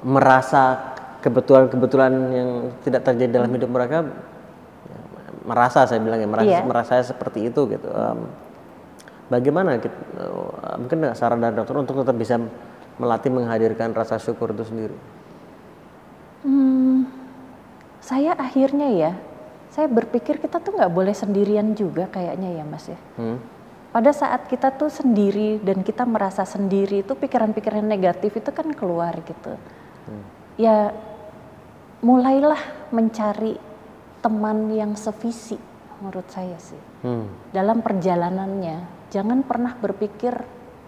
merasa kebetulan-kebetulan yang tidak terjadi dalam hidup mereka ya, merasa saya bilang ya merasa Iya. merasa seperti itu gitu Em, bagaimana kita, eh, mungkin saran dari dokter untuk tetap bisa melatih menghadirkan rasa syukur itu sendiri Hmm, saya akhirnya ya, saya berpikir kita tuh nggak boleh sendirian juga kayaknya ya mas ya. Hmm. pada saat kita tuh sendiri dan kita merasa sendiri itu pikiran-pikiran negatif itu kan keluar gitu. Ya mulailah mencari teman yang sevisi menurut saya sih. Hmm. Dalam perjalanannya jangan pernah berpikir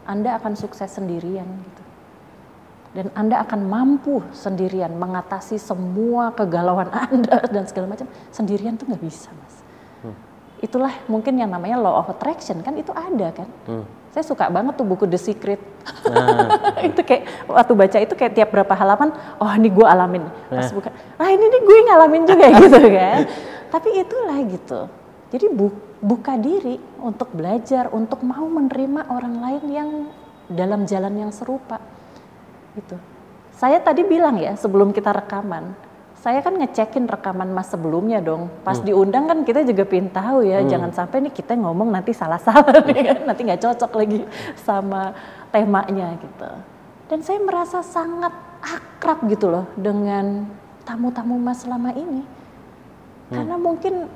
Anda akan sukses sendirian gitu. Dan Anda akan mampu sendirian mengatasi semua kegalauan Anda dan segala macam sendirian tuh nggak bisa, Mas itulah mungkin yang namanya law of attraction kan itu ada kan. Hmm. Saya suka banget tuh buku The Secret. itu kayak waktu baca itu kayak tiap berapa halaman, oh ini gue alamin. Pas buka, ah ini nih gue ngalamin juga gitu kan. Tapi itulah gitu. Jadi bu- buka diri untuk belajar, untuk mau menerima orang lain yang dalam jalan yang serupa. Gitu. Saya tadi bilang ya sebelum kita rekaman, saya kan ngecekin rekaman mas sebelumnya dong. Pas diundang kan kita juga pengen tahu ya, jangan sampai nih kita ngomong nanti salah-salah nih kan, nanti nggak cocok lagi sama temanya gitu. Dan saya merasa sangat akrab gitu loh dengan tamu-tamu mas selama ini. Karena mungkin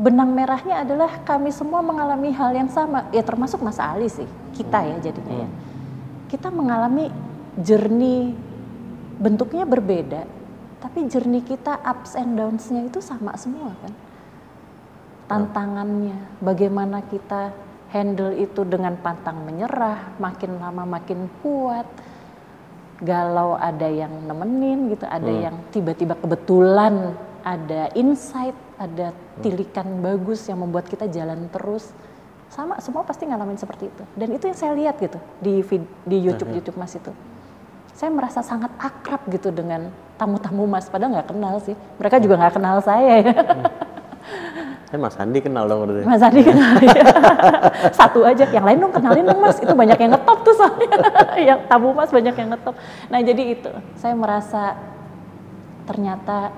benang merahnya adalah kami semua mengalami hal yang sama, ya termasuk Mas Ali sih, kita ya jadinya ya. Kita mengalami journey bentuknya berbeda, tapi journey kita ups and downs-nya itu sama semua kan. Tantangannya, bagaimana kita handle itu dengan pantang menyerah, makin lama makin kuat. Galau ada yang nemenin gitu, ada Hmm. yang tiba-tiba kebetulan ada insight, ada tilikan bagus yang membuat kita jalan terus. Sama semua pasti ngalamin seperti itu. Dan itu yang saya lihat gitu di di YouTube YouTube Mas itu. Saya merasa sangat akrab gitu dengan tamu-tamu Mas, padahal nggak kenal sih. Mereka juga nggak kenal saya ya. Saya Mas Andi kenal dong berarti. Mas Andi kenal ya. Satu aja, yang lain dong kenalin dong Mas. Itu banyak yang ngetop tuh soalnya. yang tamu Mas banyak yang ngetop. Nah jadi itu, saya merasa ternyata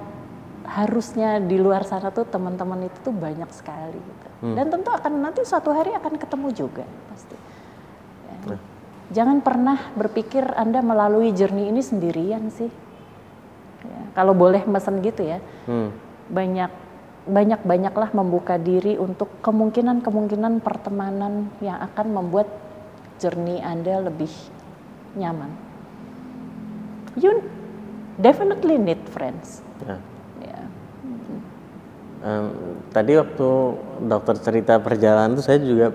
harusnya di luar sana tuh teman-teman itu tuh banyak sekali gitu. Dan tentu akan nanti suatu hari akan ketemu juga pasti. Ya. Jangan pernah berpikir Anda melalui journey ini sendirian sih. Ya, kalau boleh mesen gitu ya Hmm. banyak banyak banyaklah membuka diri untuk kemungkinan-kemungkinan pertemanan yang akan membuat journey Anda lebih nyaman. You definitely need friends. Ya. Ya. Em, tadi waktu dokter cerita perjalanan itu saya juga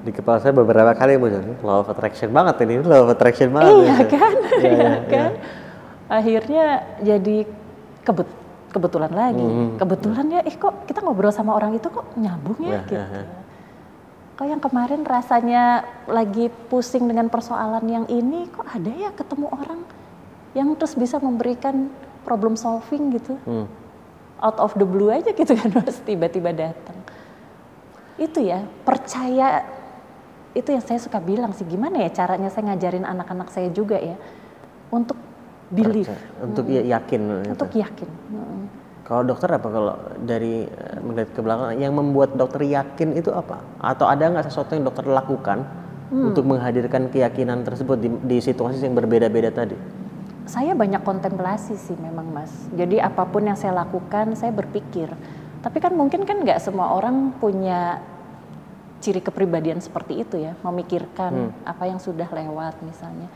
di kepala saya beberapa kali muncul law of attraction banget ini law of attraction banget Iya ini. kan, Iya, iya iya, kan. Akhirnya jadi kebet kebetulan lagi. Hmm. Kebetulan ya, eh kok kita ngobrol sama orang itu kok nyambung ya Iya, gitu. iya, iya. Kok yang kemarin rasanya lagi pusing dengan persoalan yang ini, kok ada ya ketemu orang yang terus bisa memberikan problem solving gitu. Hmm. Out of the blue aja gitu kan, terus tiba-tiba datang. Itu ya, percaya itu yang saya suka bilang sih, gimana ya caranya saya ngajarin anak-anak saya juga ya untuk believe, untuk ya- yakin gitu. untuk yakin. Mm. Kalau dokter apa kalau dari eh, melihat ke belakang yang membuat dokter yakin itu apa? Atau ada nggak sesuatu yang dokter lakukan Hmm. untuk menghadirkan keyakinan tersebut di, di situasi yang berbeda-beda tadi? Saya banyak kontemplasi sih memang mas. Jadi apa pun yang saya lakukan saya berpikir. Tapi kan mungkin kan nggak semua orang punya ciri kepribadian seperti itu ya, memikirkan apa yang sudah lewat misalnya.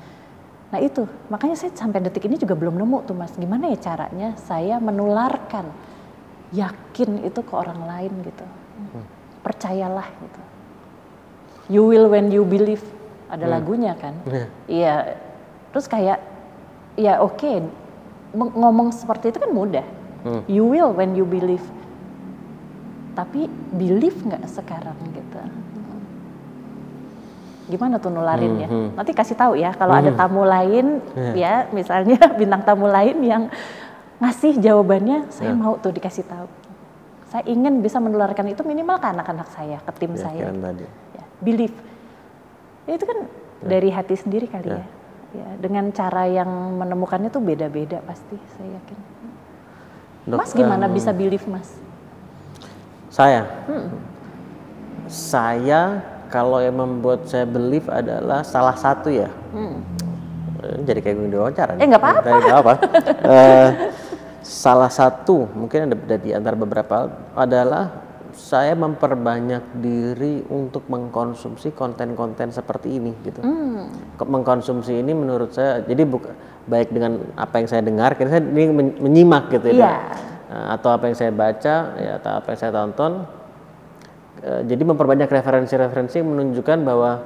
Nah itu, makanya saya sampai detik ini juga belum nemu tuh mas, gimana ya caranya saya menularkan yakin itu ke orang lain gitu. Percayalah gitu. You will when you believe. Ada lagunya kan? Iya. Iya. Terus kayak ya oke meng- ngomong seperti itu kan mudah. You will when you believe. Tapi believe nggak sekarang gitu. Gimana tuh nularinnya? Nanti kasih tahu ya kalau ada tamu lain ya misalnya bintang tamu lain yang ngasih jawabannya saya mau tuh dikasih tahu. Saya ingin bisa menularkan itu minimal ke anak-anak saya, ke tim saya Keyakinan tadi. ya, believe. Ya, itu kan dari hati sendiri kali ya. ya. Dengan cara yang menemukannya tuh beda-beda pasti, saya yakin. Dok, mas gimana em, bisa believe mas? Saya, Hmm. saya kalau yang membuat saya believe adalah salah satu ya. Hmm. Eh, Jadi kayak gue diwawancara. Eh, nggak apa-apa. Nggak apa. Eh, salah satu mungkin ada ada di antara beberapa adalah saya memperbanyak diri untuk mengkonsumsi konten-konten seperti ini gitu. Hmm. Mengkonsumsi ini menurut saya jadi buka, baik dengan apa yang saya dengar, saya ini men- menyimak gitu ya. Iya. Nah, atau apa yang saya baca ya atau apa yang saya tonton. Eh, jadi memperbanyak referensi-referensi yang menunjukkan bahwa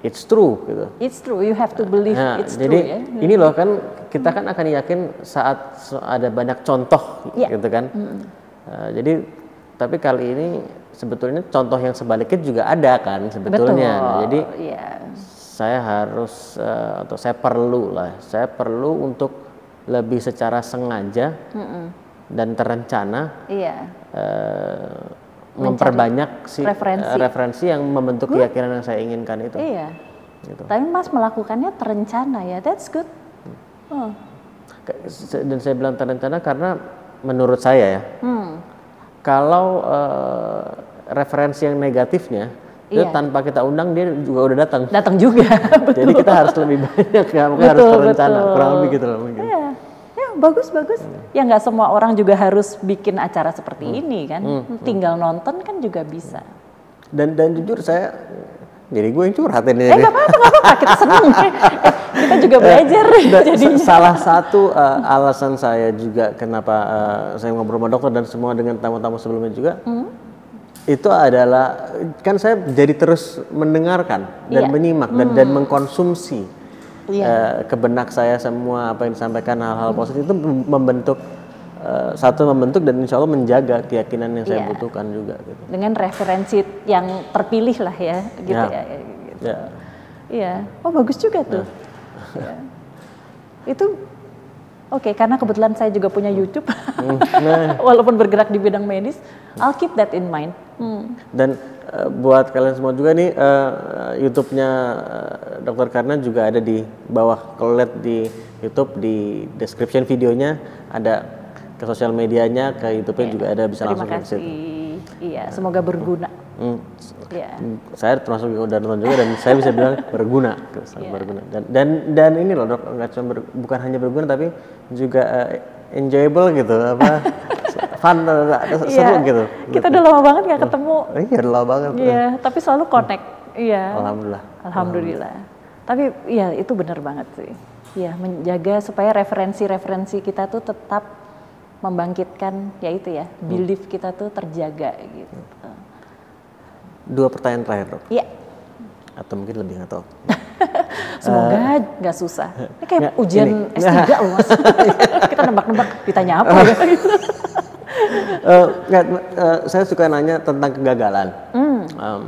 it's true gitu. It's true, you have to believe Nah, it's jadi true ya. ini loh kan kita kan akan yakin saat ada banyak contoh Iya. gitu kan. Eh, jadi tapi kali ini sebetulnya contoh yang sebaliknya juga ada kan sebetulnya. Nah, Betul. jadi Iya. saya harus eh, atau saya perlu lah, saya perlu untuk lebih secara sengaja dan terencana Iya. eh, memperbanyak si referensi. eh, referensi yang membentuk keyakinan yang saya inginkan itu. Iya. Gitu. Tapi Mas melakukannya terencana ya, that's good. Oh. Se- Dan saya bilang terencana karena menurut saya ya, Hmm. kalau eh, referensi yang negatifnya itu Iya. tanpa kita undang dia juga udah datang. Datang juga. Jadi kita harus lebih banyak ya, harus Betul, terencana. betul. Kurang lebih gitu loh mungkin. Iya, ya bagus bagus. Ya nggak semua orang juga harus bikin acara seperti Hmm. ini kan. Tinggal nonton kan juga bisa. Dan dan jujur saya jadi gue yang curhat ini. Eh nggak apa-apa, nggak apa-apa. Kita seneng. kita juga belajar Da- jadinya. sa- Salah satu uh, alasan saya juga kenapa uh, saya ngobrol sama dokter dan semua dengan tamu-tamu sebelumnya juga, Hmm? itu adalah kan saya jadi terus mendengarkan dan Iya. menyimak dan dan mengkonsumsi Iya. uh, ke benak saya semua apa yang disampaikan hal-hal positif itu mem- membentuk uh, satu membentuk dan insya Allah menjaga keyakinan yang saya Iya. butuhkan juga gitu. Dengan referensi yang terpilih lah ya, gitu Ya. ya. ya, gitu. Ya. Iya. Oh bagus juga tuh. Iya. Itu oke karena kebetulan saya juga punya YouTube. Nah, Walaupun bergerak di bidang medis, I'll keep that in mind. Hmm. Dan eh, buat kalian semua juga nih eh, YouTube-nya eh, Dokter Karna juga ada di bawah. Kalau lihat di YouTube di description videonya ada ke sosial medianya, ke YouTube-nya juga ada bisa Terima langsung ke situ. kasih. Iya, semoga berguna. Hmm, Iya. saya termasuk yang udah nonton juga dan saya bisa bilang berguna, sangat berguna. Dan dan dan ini loh dok, nggak cuma ber- bukan hanya berguna tapi juga eh, enjoyable gitu, apa fun, eh, seru Iya. gitu. Kita udah lama banget nggak ketemu. Iya, udah lama banget. Iya, tapi selalu connect. Iya. Alhamdulillah. Alhamdulillah. Tapi iya itu benar banget sih. Iya, menjaga supaya referensi-referensi kita tuh tetap membangkitkan ya itu ya, belief kita tuh terjaga gitu. Dua pertanyaan terakhir dok, Iya. atau mungkin lebih nggak tahu. Semoga nggak susah. Ini kayak nggak, ujian ini. S3 loh mas. Kita nebak-nebak ditanya apa ya. Eh, nggak, eh, saya suka nanya tentang kegagalan. Em,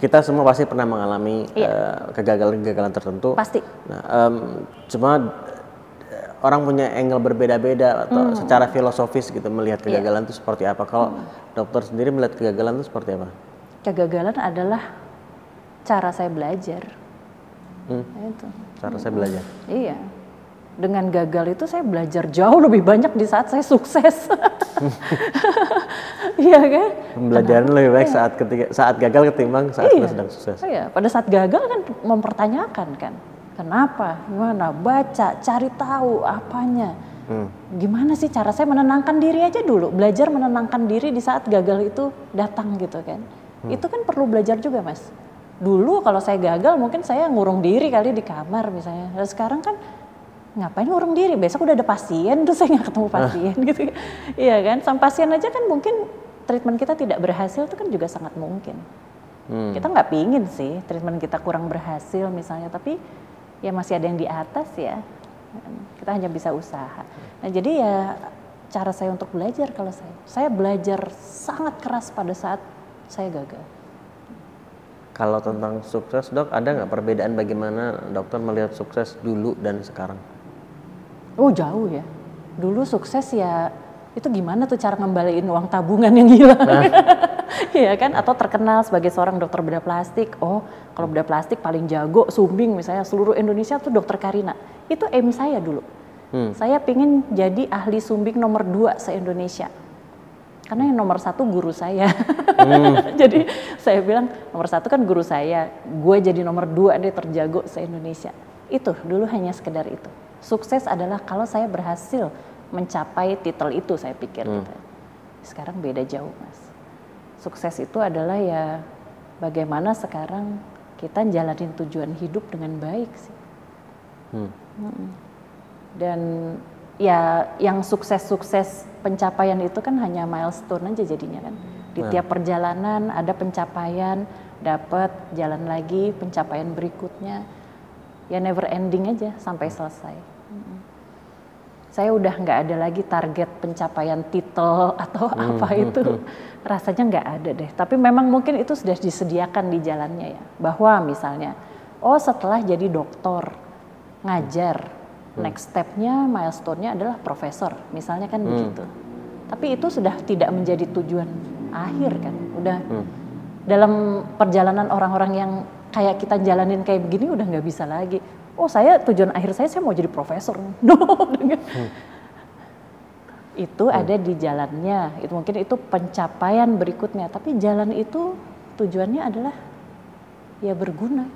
kita semua pasti pernah mengalami eh, kegagalan-kegagalan tertentu. Pasti. Nah, em, cuma eh, orang punya angle berbeda-beda atau secara filosofis gitu melihat kegagalan itu seperti apa. Kalau dokter sendiri melihat kegagalan itu seperti apa? Kegagalan adalah cara saya belajar. Hmm. Nah, Itu. Cara saya belajar. Iya. Dengan gagal itu saya belajar jauh lebih banyak di saat saya sukses. Iya kan? Pembelajaran lebih baik saat ketika saat gagal ketimbang saat kita sedang sukses. Iya, pada saat gagal kan mempertanyakan kan. Kenapa? Gimana? Baca, cari tahu apanya. Hmm. Gimana sih cara saya menenangkan diri aja dulu. Belajar menenangkan diri di saat gagal itu datang gitu kan. Hmm. Itu kan perlu belajar juga mas. Dulu kalau saya gagal mungkin saya ngurung diri kali di kamar misalnya. Dan sekarang kan ngapain ngurung diri? Besok udah ada pasien terus saya nggak ketemu pasien gitu iya kan? Sama pasien aja kan mungkin treatment kita tidak berhasil itu kan juga sangat mungkin. Hmm. kita nggak pingin sih treatment kita kurang berhasil misalnya tapi ya masih ada yang di atas ya. Kita hanya bisa usaha. Nah jadi ya cara saya untuk belajar kalau saya saya belajar sangat keras pada saat saya gagal Kalau tentang sukses dok, ada nggak perbedaan bagaimana dokter melihat sukses dulu dan sekarang? oh jauh ya. Dulu sukses ya itu gimana tuh cara ngembaliin uang tabungan yang hilang? Iya kan? Atau terkenal sebagai seorang dokter bedah plastik. Oh kalau bedah plastik paling jago sumbing misalnya seluruh Indonesia tuh dokter Karina. Itu aim saya dulu. Saya pingin jadi ahli sumbing nomor dua se Indonesia karena yang nomor satu guru saya. Jadi saya bilang nomor satu kan guru saya. Gue jadi nomor dua deh terjago se Indonesia itu dulu hanya sekedar itu. Sukses adalah kalau saya berhasil mencapai titel itu saya pikir gitu. sekarang beda jauh mas. Sukses itu adalah ya bagaimana sekarang kita jalanin tujuan hidup dengan baik sih. Hmm. dan ya yang sukses-sukses pencapaian itu kan hanya milestone aja jadinya kan. Di tiap perjalanan ada pencapaian dapat jalan lagi pencapaian berikutnya. Ya never ending aja sampai selesai. Saya udah nggak ada lagi target pencapaian titel atau apa itu. rasanya nggak ada deh. Tapi memang mungkin itu sudah disediakan di jalannya ya. Bahwa misalnya oh setelah jadi dokter ngajar next stepnya milestone-nya adalah profesor. Misalnya kan begitu. Tapi itu sudah tidak menjadi tujuan akhir kan. Udah dalam perjalanan orang-orang yang kayak kita jalanin kayak begini udah nggak bisa lagi. Oh saya tujuan akhir saya saya mau jadi profesor. No dengan- itu ada di jalannya. Itu mungkin itu pencapaian berikutnya. Tapi jalan itu tujuannya adalah ya berguna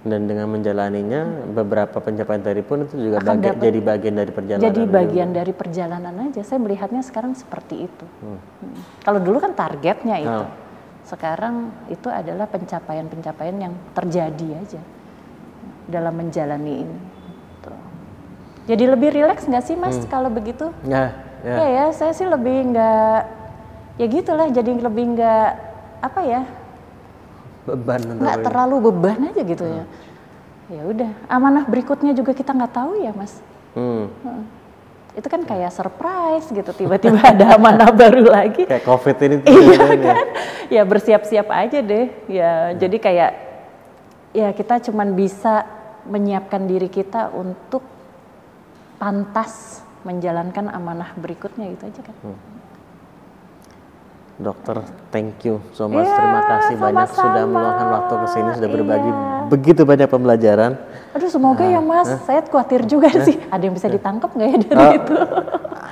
Dan dengan menjalaninya beberapa pencapaian tadi pun itu juga Akan bagian- dapat- jadi bagian dari perjalanan. jadi bagian dari perjalanan aja saya melihatnya sekarang seperti itu Hmm. kalau dulu kan targetnya itu Oh. sekarang itu adalah pencapaian-pencapaian yang terjadi aja dalam menjalani ini. Tuh. Jadi lebih rileks nggak sih mas kalau begitu? Ya, ya. Ya ya, saya sih lebih nggak ya gitulah. Jadi lebih nggak apa ya? Beban Nggak terlalu beban aja gitu ya. Ya udah, amanah berikutnya juga kita nggak tahu ya mas. Hmm. Heeh. Itu kan kayak surprise gitu, tiba-tiba ada amanah baru lagi. Kayak COVID ini Iya ya. kan? Ya bersiap-siap aja deh. Ya, jadi kayak ya kita cuman bisa menyiapkan diri kita untuk pantas menjalankan amanah berikutnya gitu aja kan. Dokter, thank you so much. Iya, Terima kasih banyak sudah sama-sama. meluangkan waktu ke sini, sudah berbagi Iya. begitu banyak pembelajaran. Aduh semoga ya Mas, saya khawatir juga sih. Ada yang bisa ditangkap nggak ya dari Oh, itu?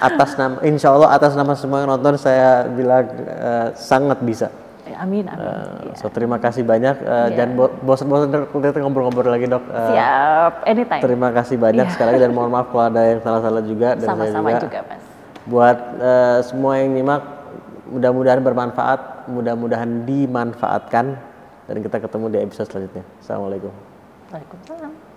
atas nama, insya Allah atas nama semua yang nonton saya bilang eh, sangat bisa. Ya, amin amin. Eh, Iya. So terima kasih banyak. Eh, Iya. Jangan bo- bosan-bosan kita ngobrol-ngobrol lagi dok. Eh, Siap, anytime. Terima kasih banyak Iya. sekali lagi dan mohon maaf kalau ada yang salah-salah juga Sama-sama juga. juga Mas. Buat eh, semua yang nyimak, mudah-mudahan bermanfaat, mudah-mudahan dimanfaatkan dan kita ketemu di episode selanjutnya. Assalamualaikum. Waalaikumsalam.